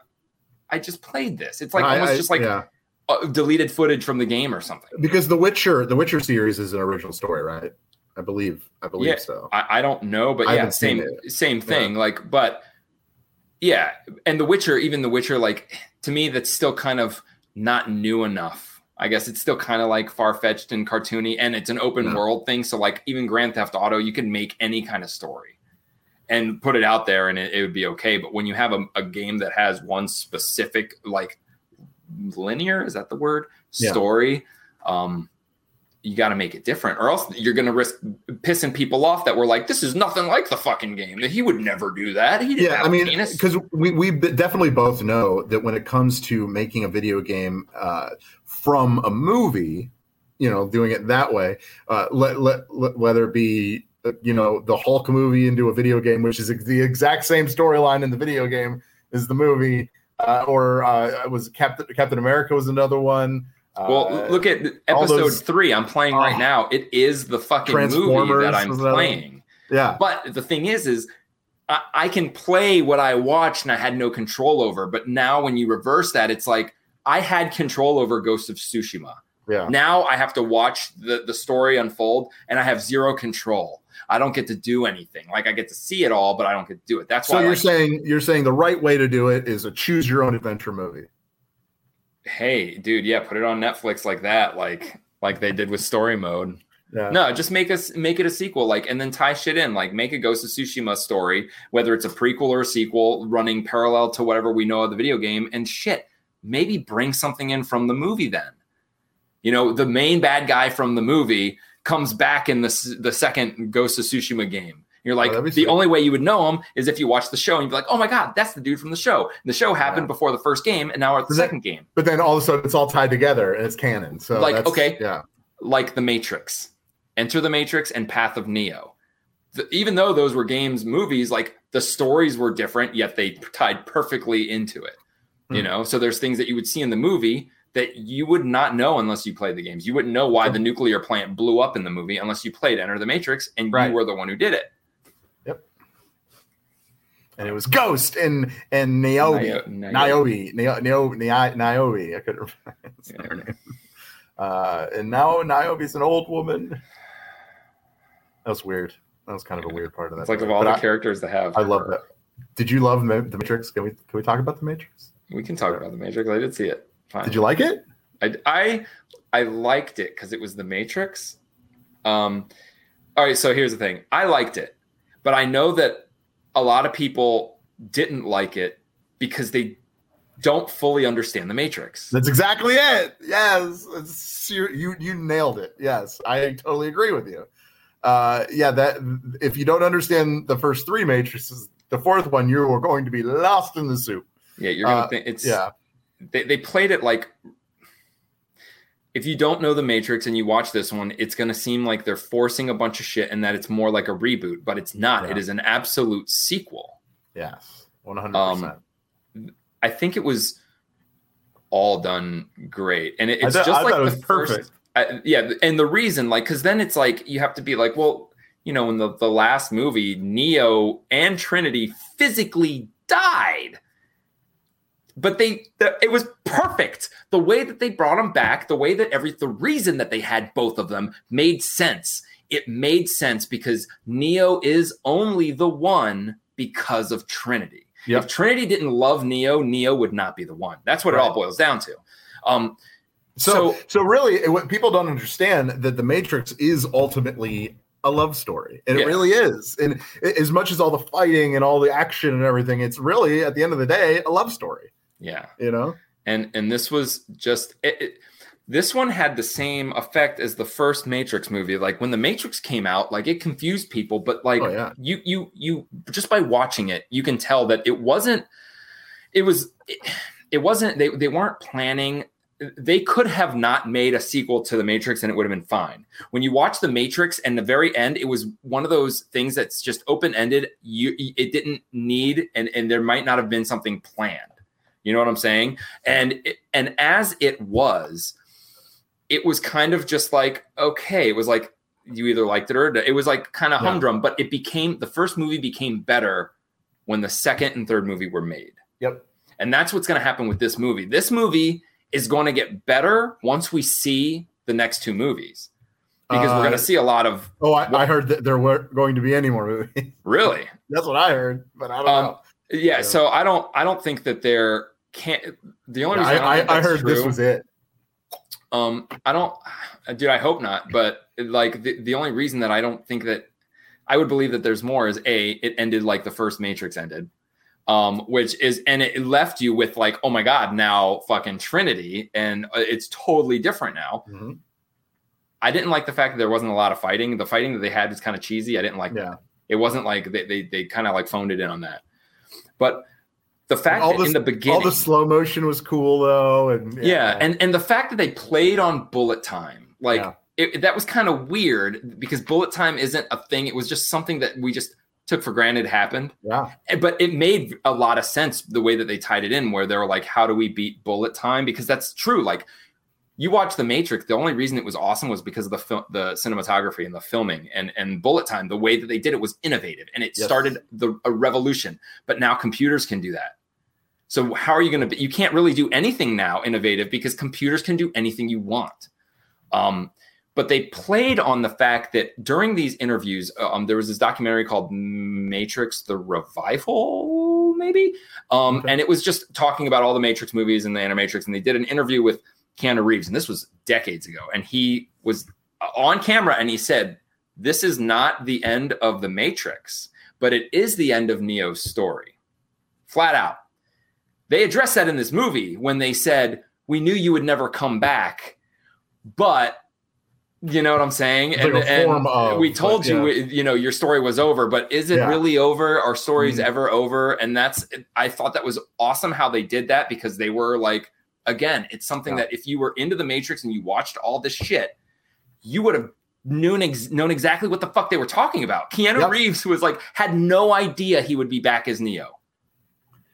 I just played this. It's like I- almost I- just like yeah. uh, deleted footage from the game or something. because the Witcher, the Witcher series is an original story, right? I believe. I believe Yeah. so. I, I don't know, but I yeah, same same thing. Like, but yeah, and The Witcher, even The Witcher, like to me, that's still kind of not new enough. I guess it's still kind of like far fetched and cartoony, and it's an open Yeah. world thing. So like even Grand Theft Auto, you can make any kind of story and put it out there, and it, it would be okay. But when you have a, a game that has one specific like linear, is that the word? Yeah. Story. Um, you got to make it different, or else you're going to risk pissing people off that were like, "This is nothing like the fucking game. That he would never do that. He didn't yeah, I mean, because we we definitely both know that when it comes to making a video game uh, from a movie, you know, doing it that way, uh, let, let, let whether it be uh, you know the Hulk movie into a video game, which is the exact same storyline in the video game as the movie, uh, or uh, was Captain Captain America was another one. Well, Uh, look at episode three. I'm playing right Oh. now. It is the fucking movie that I'm was another one. playing. yeah, But the thing is, is I, I can play what I watched and I had no control over. But now when you reverse that, it's like I had control over Ghost of Tsushima. yeah. Now I have to watch the, the story unfold and I have zero control. I don't get to do anything. Like I get to see it all, but I don't get to do it. That's So why you're like, saying you're saying the right way to do it is a choose your own adventure movie. Hey, dude, yeah, put it on Netflix like that, like like they did with story mode. Yeah. No, just make us make it a sequel, like, and then tie shit in, like, make a Ghost of Tsushima story, whether it's a prequel or a sequel, running parallel to whatever we know of the video game, and shit, maybe bring something in from the movie. Then, you know, the main bad guy from the movie comes back in the the second Ghost of Tsushima game. You're like, Oh, the sweet. only way you would know him is if you watch the show and you'd be like, oh my god, that's the dude from the show. And the show happened Yeah. before the first game, and now we're at the that- second game. but then all of a sudden it's all tied together and it's canon. So Like, that's- okay. yeah, like The Matrix, Enter the Matrix, and Path of Neo. The, even though those were games, movies, like the stories were different, yet they tied perfectly into it. You Hmm. know, so there's things that you would see in the movie that you would not know unless you played the games. You wouldn't know why the nuclear plant blew up in the movie unless you played Enter the Matrix and Right. you were the one who did it. And it was Ghost and and Niobe, Nio- Niobe. Niobe, Nio- Nio- Nio- Niobe. I couldn't remember her name. Uh, and now Niobe's an old woman. That was weird. That was kind of a weird part of that. It's like of all the characters that have. I love that. Did you love the Matrix? Can we can we talk about the Matrix? We can talk about the Matrix. I did see it. Fine. Did you like it? I I, I liked it because it was the Matrix. Um, all right, so here's the thing. I liked it, but I know that a lot of people didn't like it because they don't fully understand the Matrix. That's exactly it. Yes, it's, you you you nailed it. Yes, I totally agree with you. Uh, yeah, that if you don't understand the first three matrices, the fourth one you are going to be lost in the soup. Yeah, you're gonna Uh, think it's Yeah, they, they played it like if you don't know the Matrix and you watch this one, it's going to seem like they're forcing a bunch of shit and that it's more like a reboot, but it's not. Yeah. It is an absolute sequel. Yes, one hundred Um, percent. I think it was all done great, and it, it's thought- just I like thought it the was first. perfect. I, yeah, and the reason, like, because then it's like you have to be like, well, you know, in the the last movie, Neo and Trinity physically died, but they the, it was perfect. The way that they brought them back, the way that every the reason that they had both of them made sense. It made sense because Neo is only the one because of Trinity. Yep. If Trinity didn't love Neo, Neo would not be the one. That's what it all boils down to. Um, So, So- so, really, it- what people don't understand that the Matrix is ultimately a love story, and Yeah. it really is. And as much as all the fighting and all the action and everything, it's really at the end of the day a love story. Yeah, You know? and and this was just it, it- this one had the same effect as the first Matrix movie. Like when the Matrix came out, like it confused people, but like Oh, yeah. you you you just by watching it, you can tell that it wasn't. It was. It, it wasn't. They they weren't planning. They could have not made a sequel to the Matrix and it would have been fine. When you watch the Matrix and the very end, it was one of those things that's just open ended. You it didn't need and and there might not have been something planned. You know what I'm saying? And it, and as it was, it was kind of just like okay, it was like you either liked it or it was like kind of Yeah. humdrum. But it became the first movie became better when the second and third movie were made, Yep. and that's what's going to happen with this movie. This movie is going to get better once we see the next two movies because we're Uh, going to see a lot of Oh, I, I heard that there weren't going to be any more movies. really That's what I heard, but I don't Um, know. yeah, Yeah. So I don't I don't think that there can't the only reason I, I, I, heard this was it. Um, I don't, dude. I hope not. But like the, the only reason that I don't think that I would believe that there's more is a it ended like the first Matrix ended, um, which is and it left you with like oh my god now fucking Trinity and uh, it's totally different now. Mhm. I didn't like the fact that there wasn't a lot of fighting. The fighting that they had was kind of cheesy. I didn't like Yeah. that. It wasn't like they they, they kind of like phoned it in on that. But the fact All that the, in the beginning, all the slow motion was cool though, and yeah, and and the fact that they played on bullet time, like Yeah. it, that was kind of weird because bullet time isn't a thing. It was just something that we just took for granted happened. yeah, But it made a lot of sense the way that they tied it in, where they were like, "How do we beat bullet time?" Because that's true. Like you watch the Matrix, the only reason it was awesome was because of the fil- the cinematography and the filming and and bullet time. The way that they did it was innovative, and it Yes. started the a revolution. But now computers can do that. So how are you going to? You can't really do anything now innovative because computers can do anything you want. Um, but they played on the fact that during these interviews, um, there was this documentary called Matrix: The Revival, maybe, um, Okay. and it was just talking about all the Matrix movies and the Animatrix. And they did an interview with Keanu Reeves, and this was decades ago, and he was on camera and he said, "This is not the end of the Matrix, but it is the end of Neo's story." Flat out. They addressed that in this movie when they said, "We knew you would never come back, but." You know what I'm saying? It's like a of, we told but, you, yeah. you know, your story was over, but is it Yeah. really over? Are stories Mhm. ever over? And that's, I thought that was awesome how they did that because they were like, again, it's something Yeah. that if you were into the Matrix and you watched all this shit, you would have known ex- known exactly what the fuck they were talking about. Keanu Yep. Reeves was like had no idea he would be back as Neo,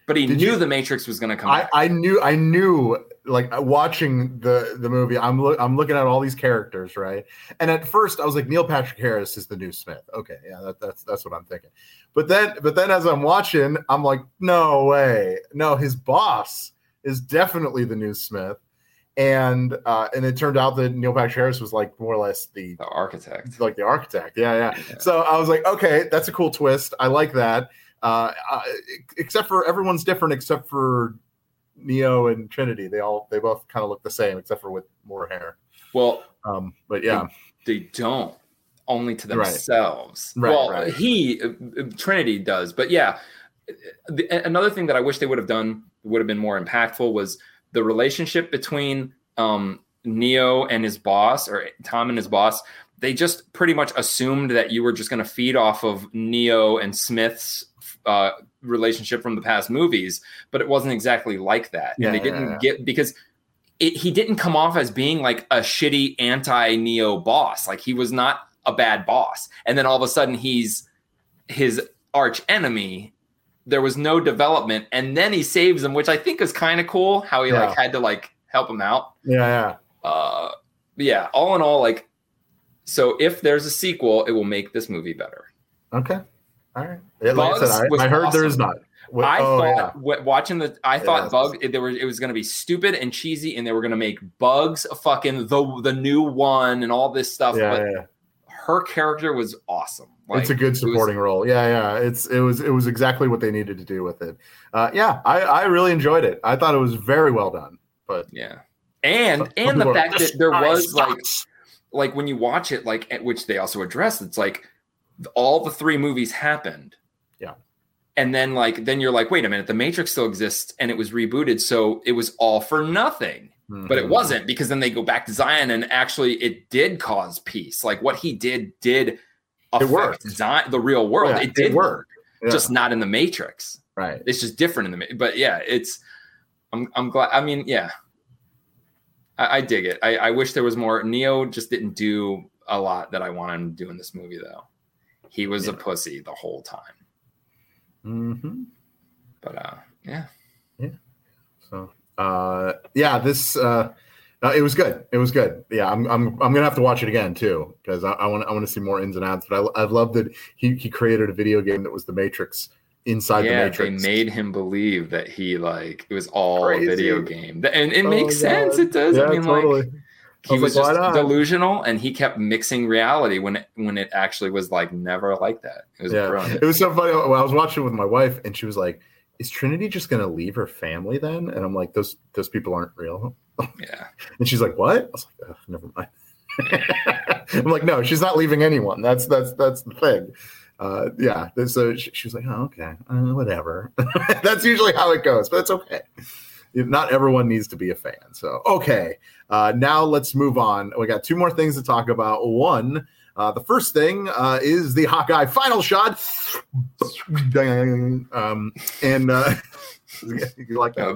but he Did knew you- the Matrix was going to come I. I knew I knew like watching the the movie. I'm look I'm looking at all these characters, right? And at first I was like Neil Patrick Harris is the new Smith. Okay, yeah, that, that's that's what I'm thinking. But then but then as I'm watching, I'm like, no way, no, his boss is definitely the new Smith. And uh, and it turned out that Neil Patrick Harris was like more or less the the architect. like the architect. Yeah, yeah. Yeah. So I was like, okay, that's a cool twist. I like that. Uh, uh, except for everyone's different, except for Neo and Trinity. They all they both kind of look the same, except for with more hair. Well, Um, but yeah, they don't only to themselves. Right, well, right. he uh, Trinity does, but yeah. The, another thing that I wish they would have done would have been more impactful was the relationship between um, Neo and his boss, or Tom and his boss. They just pretty much assumed that you were just going to feed off of Neo and Smith's uh, relationship from the past movies, but it wasn't exactly like that. Yeah, and they didn't yeah. get because it, he didn't come off as being like a shitty anti Neo boss. Like he was not a bad boss. And then all of a sudden he's his arch enemy. There was no development, and then he saves him, which I think is kind of cool. How he Yeah. like had to like help him out. Yeah, yeah. Uh, yeah. All in all, like, so if there's a sequel, it will make this movie better. Okay. All right. Yeah, like I said, I, I heard there is not. What- I oh, thought yeah. watching the, I thought. Bug it, there was it was going to be stupid and cheesy, and they were going to make Bugs fucking the the new one and all this stuff. Yeah, but her character was awesome. Like, it's a good it was- supporting role. Yeah, yeah. It's it was it was exactly what they needed to do with it. Uh, yeah, I I really enjoyed it. I thought it was very well done. But yeah, and Some and the are fact that there was guy like like when you watch it, like at which they also address, it's like all the three movies happened. Yeah. And then like then you're like, wait a minute, the Matrix still exists and it was rebooted, so it was all for nothing. But it Mhm. wasn't because then they go back to Zion and actually it did cause peace. Like what he did did affect worked. Zion, the real world. Yeah, it did it work. Yeah. just not in the Matrix. right. It's just different in the but yeah, it's I'm I'm glad I mean, yeah. I, I dig it. I, I wish there was more. Neo just didn't do a lot that I wanted him to do in this movie though. He was a pussy the whole time. hmm But uh yeah, yeah. So uh, yeah, this uh, uh, it was good. It was good. Yeah, I'm I'm I'm gonna have to watch it again too because I, want I want to see more ins and outs. But I I love that he he created a video game that was the Matrix inside the Matrix. they made him believe that he like it was all Crazy. a video game. And it Oh, makes sense. It does. Yeah, I mean totally. like I he was was like, just delusional and he kept mixing reality when it when it actually was like never like that. It was yeah, brilliant. it was so funny. When I was watching with my wife, and she was like, "Is Trinity just gonna leave her family then?" And I'm like, "Those those people aren't real." Yeah. And she's like, "What?" I was like, "Ugh, "Never mind." I'm like, "No, she's not leaving anyone. That's that's that's the thing." Uh, yeah. So she, she was like, "Oh, okay, uh, whatever." that's usually how it goes, but it's okay. Not everyone needs to be a fan. So okay, uh, now let's move on. We got two more things to talk about. One. Uh, the first thing uh, is the Hawkeye final shot. Um, and uh, you like that? Uh.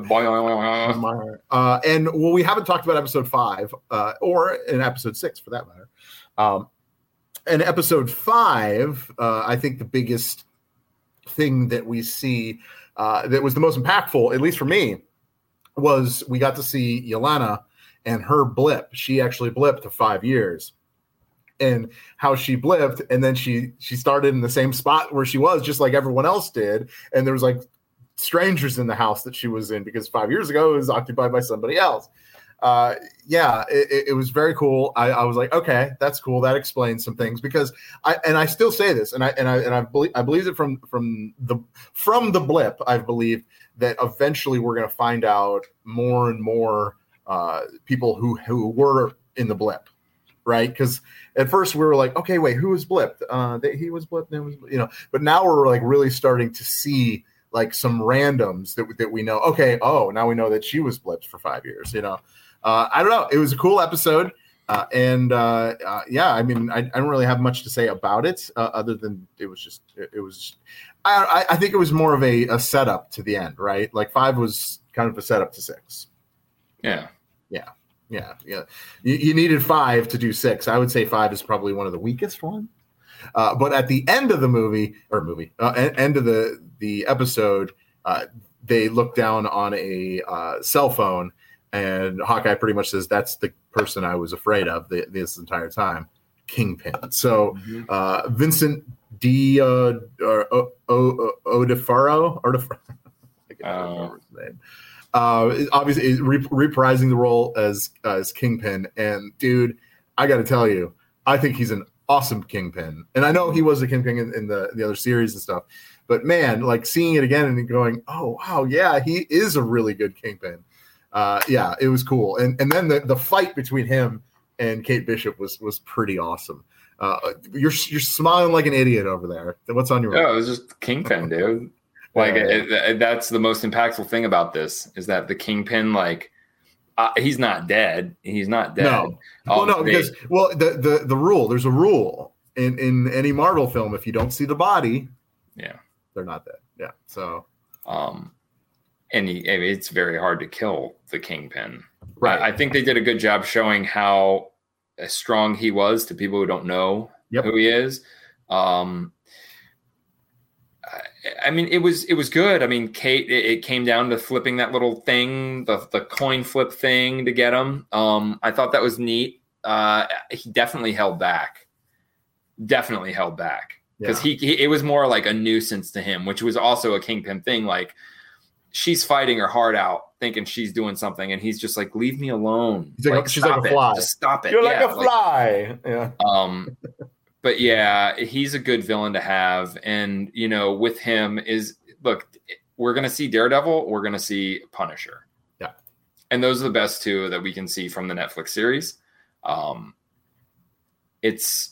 Uh, and well, we haven't talked about episode five, uh, or in episode six for that matter. Um, and episode five, uh, I think the biggest thing that we see uh, that was the most impactful, at least for me, was we got to see Yelena and her blip. She actually blipped to five years. And how she blipped, and then she she started in the same spot where she was, just like everyone else did. And there was like strangers in the house that she was in because five years ago it was occupied by somebody else. Uh, yeah, it, it- was very cool. I, I was like, okay, that's cool. That explains some things because I and I still say this, and I and I and I believe I believe it from from the from the blip. I believe that eventually we're going to find out more and more uh, people who who were in the blip, right? Because at first we were like, okay, wait, who was blipped? Uh, he was blipped. Was, you know, but now we're like really starting to see like some randoms that that we know. Okay, oh, now we know that she was blipped for five years. You know, uh, I don't know. It was a cool episode, uh, and uh, uh, yeah, I mean, I, I don't really have much to say about it uh, other than it was just it, it was. I, I I think it was more of a, a setup to the end, right? Like five was kind of a setup to six. Yeah. Yeah, yeah. You, you needed five to do six. I would say five is probably one of the weakest ones. Uh, but at the end of the movie or movie, uh, end of the the episode, uh, they look down on a uh, cell phone, and Hawkeye pretty much says, "That's the person I was afraid of the, this entire time, Kingpin." So uh, Vincent D. Uh, or o, o, Odefaro, Odefaro, I can't Oh. remember his name. Uh, obviously, re- reprising the role as as Kingpin, and dude, I got to tell you, I think he's an awesome Kingpin, and I know he was a Kingpin in, in the the other series and stuff. But man, like seeing it again and going, oh wow, yeah, he is a really good Kingpin. Uh, yeah, it was cool, and and then the the fight between him and Kate Bishop was was pretty awesome. Uh, you're you're smiling like an idiot over there. What's on your? Oh, it was just Kingpin, dude. Like Yeah. it, it- that's the most impactful thing about this is that the Kingpin, like, uh, he's not dead. He's not dead. No. well, no, because well, the the the rule. There's a rule in in any Marvel film. If you don't see the body, yeah. they're not dead. Yeah. So Um, and he, I mean, it's very hard to kill the kingpin. Right. I, I think they did a good job showing how strong he was to people who don't know Yep. who he is. Um, I- I mean, it was it was good. I mean, Kate. It, it came down to flipping that little thing, the the coin flip thing, to get him. Um, I thought that was neat. Uh, he definitely held back. Definitely held back because he, he it was more like a nuisance to him, which was also a kingpin thing. Like she's fighting her heart out, thinking she's doing something, and he's just like, "Leave me alone." He's like- she's like stop a it. fly. Just stop it. You're like a fly. yeah. um, but yeah, he's a good villain to have, and you know, with him is look, we're gonna see Daredevil, we're gonna see Punisher, Yeah. and those are the best two that we can see from the Netflix series. Um, it's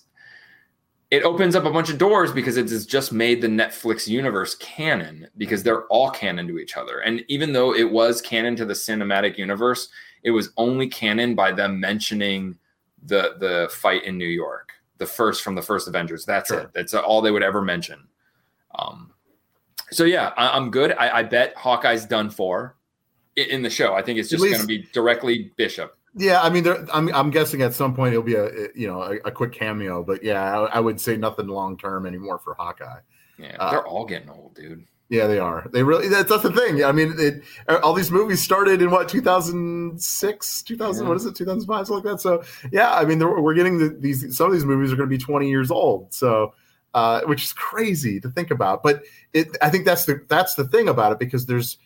it opens up a bunch of doors because it has just made the Netflix universe canon because they're all canon to each other. And even though it was canon to the cinematic universe, it was only canon by them mentioning the the fight in New York, the first from the first Avengers. That's Sure. it. That's all they would ever mention. Um, so yeah, I, I'm good. I, I bet Hawkeye's done for in the show. I think it's just going to be directly Bishop. Yeah, I mean, there, I'm I'm guessing at some point it'll be a you know a, a quick cameo, but yeah, I, I would say nothing long term anymore for Hawkeye. Yeah, Uh, they're all getting old, dude. Yeah, they are. They really that's, that's the thing. I mean, it, all these movies started in what 2006, 2000. Yeah. What is it, 2005, something like that. So yeah, I mean, we're getting the, these. Some of these movies are going to be 20 years old. So. Uh, which is crazy to think about, but it. I think that's the that's the thing about it because there's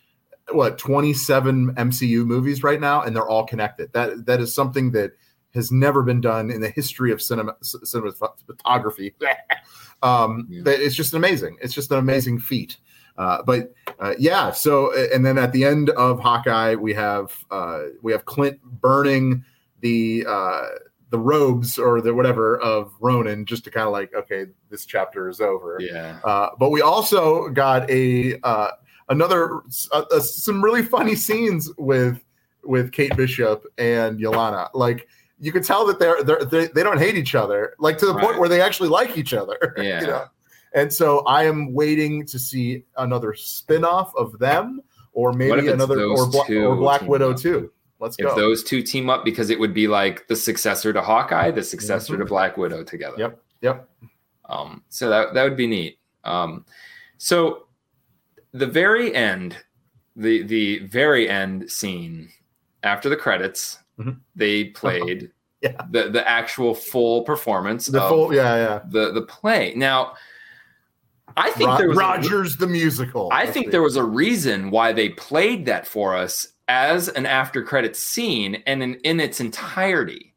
what 27 MCU movies right now, and they're all connected. That that is something that has never been done in the history of cinema cinematography. um, Yeah. it's just amazing. It's just an amazing feat. Uh, but uh, yeah, so and then at the end of Hawkeye, we have uh, we have Clint burning the uh, the robes or the whatever of Ronin just to kind of like okay, this chapter is over. Yeah. Uh, but we also got a uh, another some really funny scenes with with Kate Bishop and Yelena. Like you could tell that they're, they're they they don't hate each other, like to the point where they actually like each other. Yeah. you know? And so I am waiting to see another spin-off of them, or maybe another or, Bla- or Black Widow up? too. Let's If go. those two team up, because it would be like the successor to Hawkeye, the successor to Black Widow together. Mm-hmm. Yep. Yep. Um, so that that would be neat. Um, so the very end, the the very end scene after the credits, Mhm. they played Yeah. the the actual full performance The of full, yeah, yeah. the the play. Now, I think Ro- there was a- Rogers the musical. I think there was a reason why they played that for us as an after credit scene and in, in its entirety.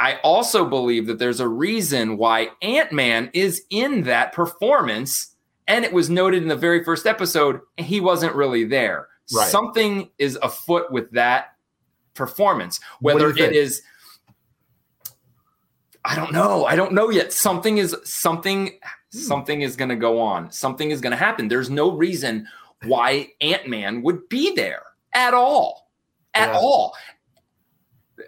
I also believe that there's a reason why Ant Man is in that performance, and it was noted in the very first episode, he wasn't really there. Right. Something is afoot with that performance, whether it is. I don't know. I don't know yet. Something is something Hmm. something is going to go on. Something is going to happen. There's no reason why Ant-Man would be there at all. At Yeah. all.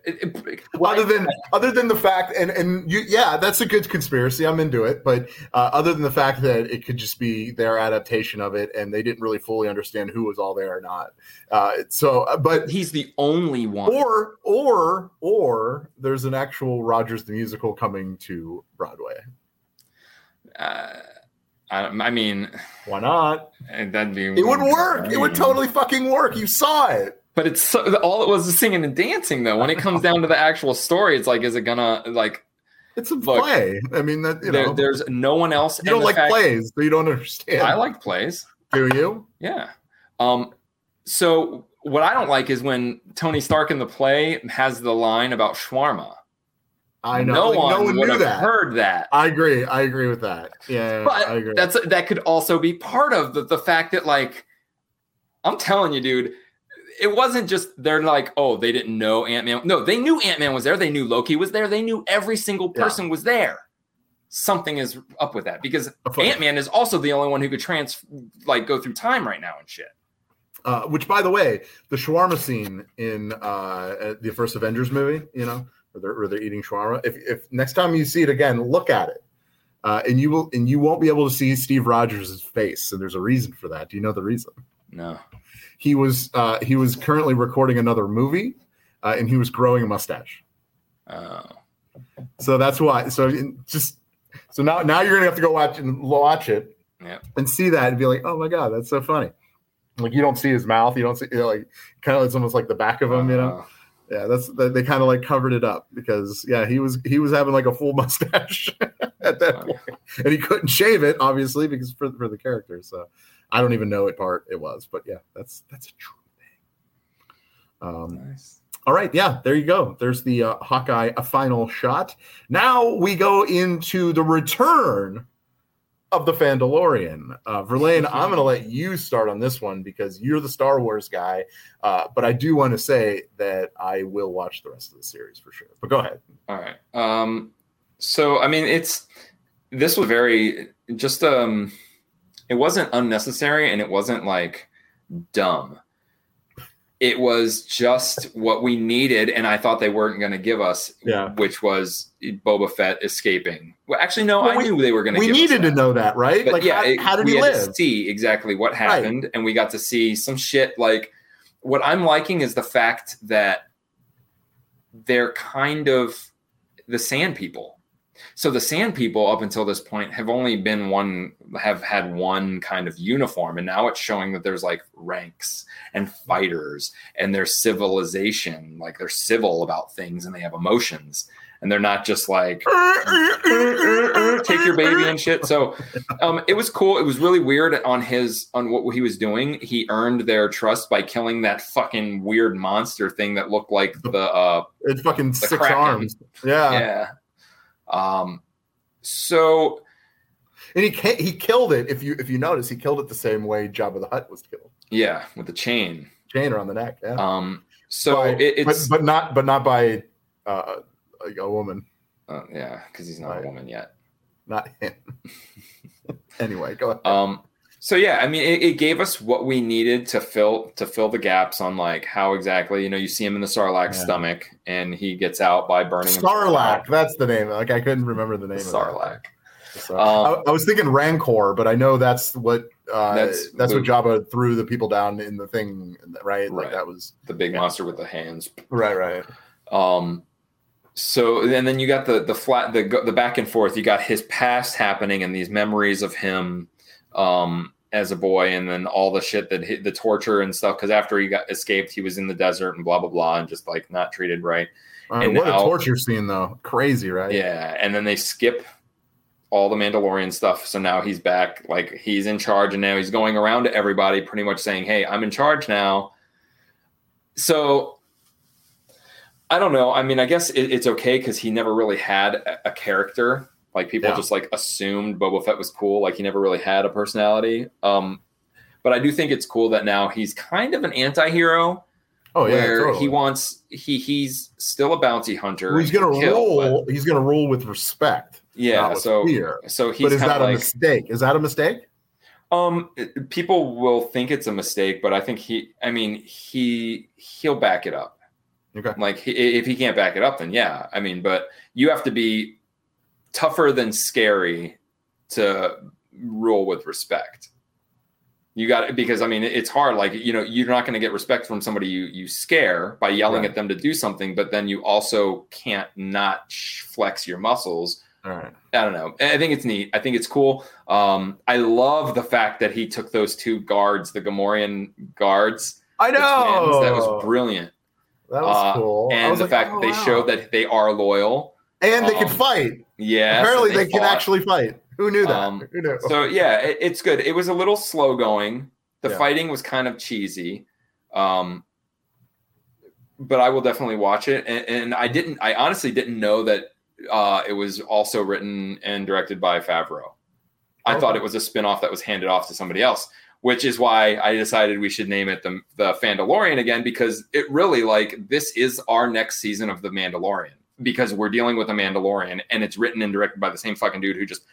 It- it- other than other than the fact and and you yeah that's a good conspiracy i'm into it but uh, other than the fact that it could just be their adaptation of it and they didn't really fully understand who was all there or not uh, so uh, but he's the only one. or or or there's an actual rogers the musical coming to broadway uh, I, I mean, why not and that'd be it would work it would totally fucking work you saw it But it's so, all it was is singing and dancing, though. When it comes down to the actual story, it's like, is it gonna like? it's a Look, play i mean that you there- know there's no one else. you don't like fact- plays so you don't understand I like plays. do you Yeah. Um. So what I don't like is when Tony Stark in the play has the line about shawarma. I know No like, one, no one would knew have that heard that. I agree. I agree with that. Yeah, I agree. But that's that could also be part of the, the fact that like I'm telling you, dude, it wasn't just they're like, oh, they didn't know Ant Man. No, they knew Ant Man was there. They knew Loki was there. They knew every single Yeah. person was there. Something is up with that because Ant Man is also the only one who could trans like go through time right now and shit. Uh, which, by the way, the shawarma scene in uh, the first Avengers movie, you know, where they're, where they're eating shawarma. If, if next time you see it again, look at it, uh, and you will, and you won't be able to see Steve Rogers' face, and there's a reason for that. Do you know the reason? No. He was uh, he was currently recording another movie, uh, and he was growing a mustache. Oh. So that's why. So just so now now you're gonna have to go watch and watch it Yep. and see that and be like, oh my god, that's so funny. Like you don't see his mouth, you don't see you know, like kind of it's almost like the back of him, you know. Yeah, that's that they kind of like covered it up because yeah, he was he was having like a full mustache at that Wow. point, and he couldn't shave it obviously because for for the character. So I don't even know what part it was, but yeah, that's that's a true thing. Um, nice. all right, yeah, there you go. There's the uh, Hawkeye a final shot. Now we go into the return of the Fandalorian. Uh, Verlaine, I'm going to let you start on this one because you're the Star Wars guy. Uh, but I do want to say that I will watch the rest of the series for sure. But go ahead. All right. Um, so I mean, it's this was very just um, it wasn't unnecessary and it wasn't like dumb. It was just what we needed, and I thought they weren't going to give us, Yeah. which was Boba Fett escaping. Well, actually, no, Well, I we- knew they were going to. We give us needed to know that, right? But like, yeah, how, it- how did we he had live? to see exactly what happened, and we got to see some shit. Like what I'm liking is the fact that they're kind of the Sand People. So the Sand People, up until this point, have only been one, have had one kind of uniform, and now it's showing that there's like ranks and fighters, and there's civilization, like they're civil about things, and they have emotions, and they're not just like take your baby and shit. So um, it was cool. It was really weird on his on what he was doing. He earned their trust by killing that fucking weird monster thing that looked like the uh, It's fucking six Kraken. arms. Yeah. yeah. Um, so And he he killed it. If you if you notice, he killed it the same way Jabba the Hutt was killed. yeah, with the chain. Chain around the neck. Yeah. Um, so By- it, it's but not but not by uh, a woman, uh, yeah, because he's not Right. a woman yet. not him. anyway, go ahead. Um, so yeah, I mean, it, it gave us what we needed to fill to fill the gaps on like how exactly you know you see him in the Sarlacc Yeah. stomach and he gets out by burning Sarlacc, that's the name. Like I couldn't remember the name. Sarlacc. So, Um, I, I was thinking Rancor, but I know that's what uh, That's that's, what Jabba threw the people down in the thing, right? Like Right. that was the big Yeah. monster with the hands. right, right. Um, so and then you got the the flat the the back and forth. You got his past happening and these memories of him um, as a boy, and then all the shit that hit, the torture and stuff. Because after he got escaped, he was in the desert and blah blah blah, and just like not treated right. Right, And what now- a torture scene, though. Crazy, right? Yeah, and then they skip all the Mandalorian stuff. So now he's back, like he's in charge, and now he's going around to everybody, pretty much saying, "Hey, I'm in charge now." So I don't know. I mean, I guess it, it's okay because he never really had a, a character. Like people Yeah. just like assumed Boba Fett was cool. Like he never really had a personality. Um, but I do think it's cool that now he's kind of an anti-hero Oh yeah, where totally. he wants he he's still a bounty hunter. Well, he's gonna kill, but- roll. He's gonna roll with respect. yeah, so fear. so he's But is that of a mistake? Is that a mistake? um people will think it's a mistake, but I think he I mean he he'll back it up. Okay. Like he, if he can't back it up, then yeah. I mean, but you have to be tougher than scary to rule with respect. You got because I mean it's hard. Like you know you're not going to get respect from somebody you you scare by yelling Right. at them to do something, but then you also can't not flex your muscles. All right. I don't know. I think it's neat. I think it's cool. Um, I love the fact that he took those two guards, the Gamorrean guards. I know. That was brilliant. That was Uh, cool. And was the like, fact oh, that they wow. showed that they are loyal. and they can um, fight. Yeah. Apparently, they, can actually fight. Who knew that? Um, Who knew? So yeah, it, it's good. It was a little slow going. The Yeah. fighting was kind of cheesy. Um, but I will definitely watch it. And, and I didn't. I honestly didn't know that uh, it was also written and directed by Favreau. I Okay. thought it was a spin-off that was handed off to somebody else, which is why I decided we should name it the the Fandalorian again because it really like this is our next season of the Mandalorian because we're dealing with a Mandalorian and it's written and directed by the same fucking dude who just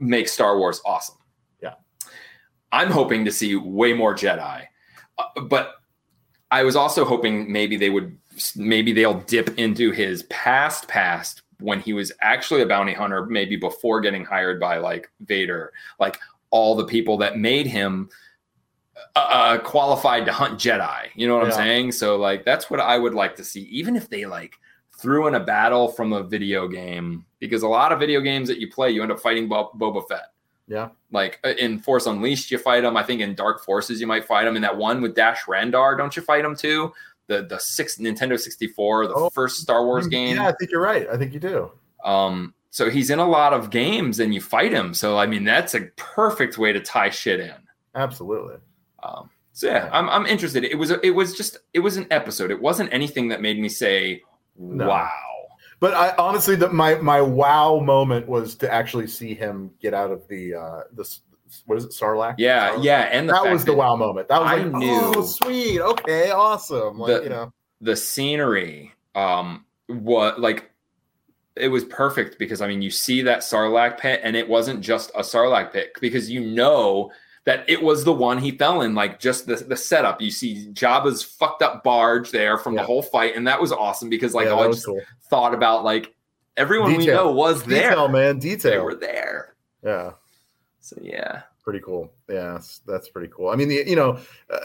makes Star Wars awesome. Yeah. I'm hoping to see way more Jedi, uh, but I was also hoping maybe they would maybe they'll dip into his past past when he was actually a bounty hunter, maybe before getting hired by like Vader, like all the people that made him uh, qualified to hunt Jedi. You know what I'm saying? So like that's what I would like to see, even if they like threw in a battle from a video game, because a lot of video games that you play, you end up fighting Bo- Boba Fett. Yeah. Like uh, in Force Unleashed, you fight him. I think in Dark Forces, you might fight him. In that one with Dash Rendar, don't you fight him too? The the six Nintendo 64, the Oh, first Star Wars game. Yeah, I think you're right. I think you do. Um, so he's in a lot of games and you fight him. So I mean, that's a perfect way to tie shit in. Absolutely. Um, so yeah, I'm I'm interested. It was a, it was just it was an episode. It wasn't anything that made me say, No. "Wow." But I honestly, the, my my wow moment was to actually see him get out of the uh this what is it Sarlacc? Yeah, Sarlacc? yeah, and that was the wow moment. That was I like, knew- oh, sweet, okay, awesome. Like The- you know, the scenery um what like it was perfect because I mean you see that Sarlacc pit and it wasn't just a Sarlacc pit because you know that it was the one he fell in like just the, the setup you see Jabba's fucked up barge there from Yeah. the whole fight and that was awesome because like yeah, I just cool. thought about like everyone we know was there Detail, man, detail. they were there Yeah. so yeah pretty cool. Yeah, that's- that's pretty cool. I mean, the, you know, uh,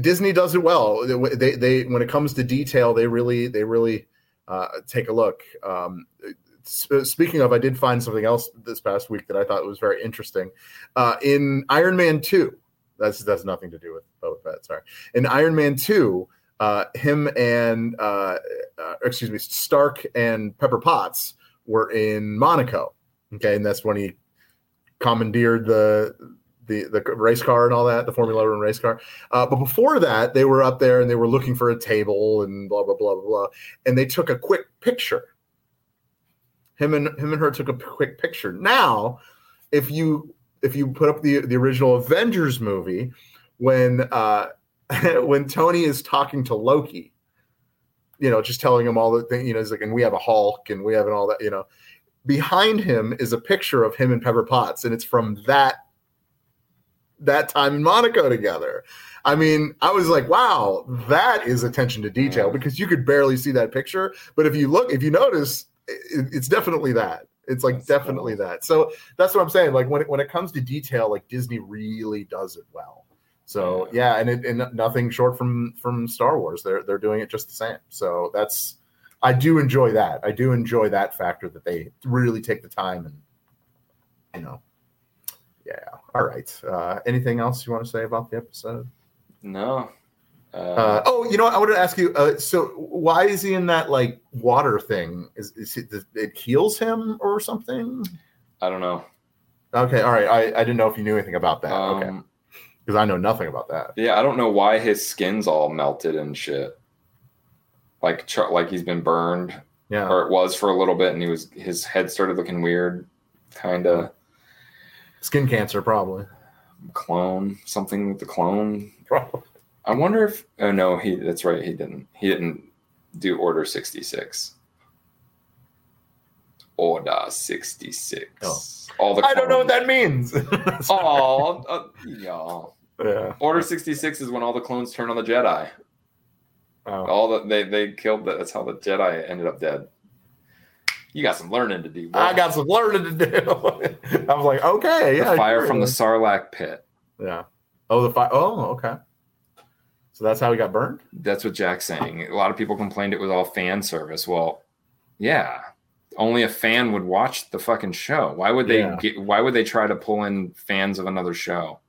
Disney does it well. They they when it comes to detail, they really they really uh, take a look. Um, speaking of, I did find something else this past week that I thought was very interesting. Uh, in Iron Man two, that's that's nothing to do with Boba Fett. Sorry. In Iron Man two, uh, him and uh, uh, excuse me, Stark and Pepper Potts were in Monaco. Okay, and that's when he commandeered the the the race car and all that, the Formula One race car. Uh, but before that, they were up there and they were looking for a table and blah blah blah blah blah, and they took a quick picture. Him and him and her took a quick picture. Now, if you if you put up the the original Avengers movie, when uh, when Tony is talking to Loki, you know, just telling him all the things, you know, he's like, and we have a Hulk and we have and all that, you know. Behind him is a picture of him and Pepper Potts, and it's from that that time in Monaco together. I mean, I was like, wow, that is attention to detail because you could barely see that picture. But if you look, if you notice, it, it's definitely that. It's like That's definitely that. So that's what I'm saying. Like when it, when it comes to detail, like Disney really does it well. So yeah, and it, and nothing short from from Star Wars. They're they're doing it just the same. So that's I do enjoy that. I do enjoy that factor that they really take the time and you know. Yeah. All right. Uh, anything else you want to say about the episode? no uh, Uh, oh, you know what? I wanted to ask you. Uh, so, why is he in that like water thing? Is, is it, it heals him or something? I don't know Okay. All right. I, I didn't know if you knew anything about that. okay. um, Because I know nothing about that. Yeah, I don't know why his skin's all melted and shit. Like like he's been burned, Yeah. or it was for a little bit, and he was his head started looking weird, kind of Skin cancer, probably. clone something with the clone. Probably. I wonder if oh no he that's right he didn't he didn't do Order sixty six. Order sixty six. Oh. All the I don't know what that means. Oh, uh, yeah. yeah. Order sixty six is when all the clones turn on the Jedi. Oh. All the they they killed that. That's how the Jedi ended up dead. You got some learning to do. bro. I got some learning to do. I was like, okay, the yeah. fire from the Sarlacc pit. Yeah. Oh, the fire. Oh, okay. So that's how he got burned. That's what Jack's saying. A lot of people complained it was all fan service. Well, yeah, only a fan would watch the fucking show. Why would they Yeah. get? Why would they try to pull in fans of another show?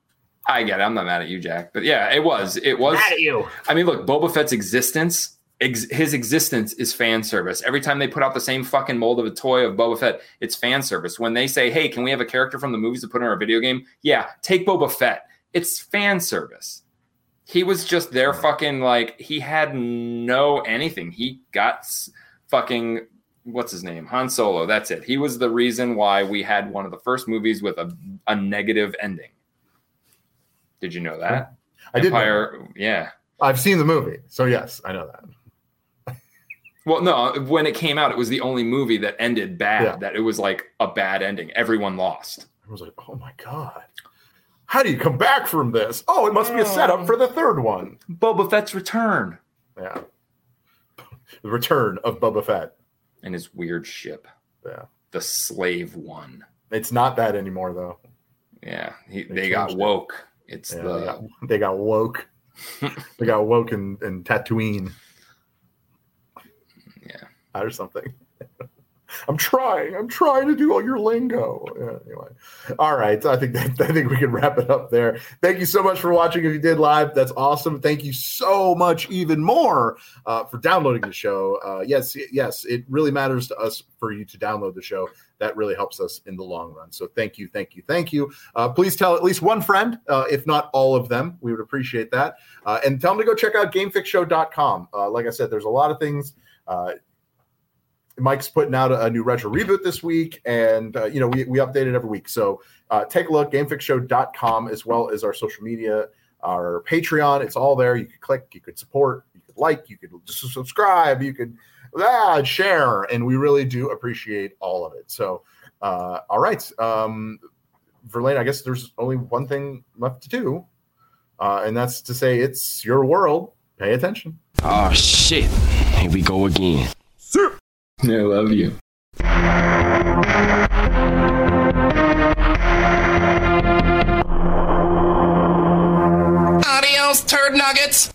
I get it. I'm not mad at you, Jack. But yeah, it was. It was. mad at you. I mean, look, Boba Fett's existence, ex- his existence is fan service. Every time they put out the same fucking mold of a toy of Boba Fett, it's fan service. When they say, "Hey, can we have a character from the movies to put in our video game?" Yeah, take Boba Fett. It's fan service. He was just there, fucking like he had no anything. He got fucking what's his name, Han Solo. That's it. He was the reason why we had one of the first movies with a, a negative ending. Did you know that? I did. know yeah. I've seen the movie, so yes, I know that. Well, no, when it came out, it was the only movie that ended bad. Yeah. That it was like a bad ending. Everyone lost. I was like, oh my god. How do you come back from this? Oh, it must be a setup oh. for the third one. Boba Fett's return Yeah. The return of Boba Fett. and his weird ship, Yeah. the Slave One. It's not that anymore though. Yeah, he, They they got changed it. woke. It's Yeah, the they, got, they got woke. they got woke in, in Tatooine. Yeah. Or something. I'm trying. I'm trying to do all your lingo. Yeah, anyway, all right. I think that, I think we can wrap it up there. Thank you so much for watching. If you did live, that's awesome. Thank you so much, even more, uh, for downloading the show. Uh, yes, yes, it really matters to us for you to download the show. That really helps us in the long run. So thank you, thank you, thank you. Uh, please tell at least one friend, uh, if not all of them. We would appreciate that. Uh, and tell them to go check out GameFixShow.com. Uh, like I said, there's a lot of things. Mike's putting out a, a new retro reboot this week, and uh, you know we, we update it every week. So uh, take a look, GameFixShow.com, as well as our social media, our Patreon. It's all there. You could click, you could support, you could like, you could just subscribe, you could ah, share, and we really do appreciate all of it. So, uh, all right, um, Verlaine, I guess there's only one thing left to do, uh, and that's to say it's your world. Pay attention. Oh shit. Here we go again. I love you. Adios, turd nuggets.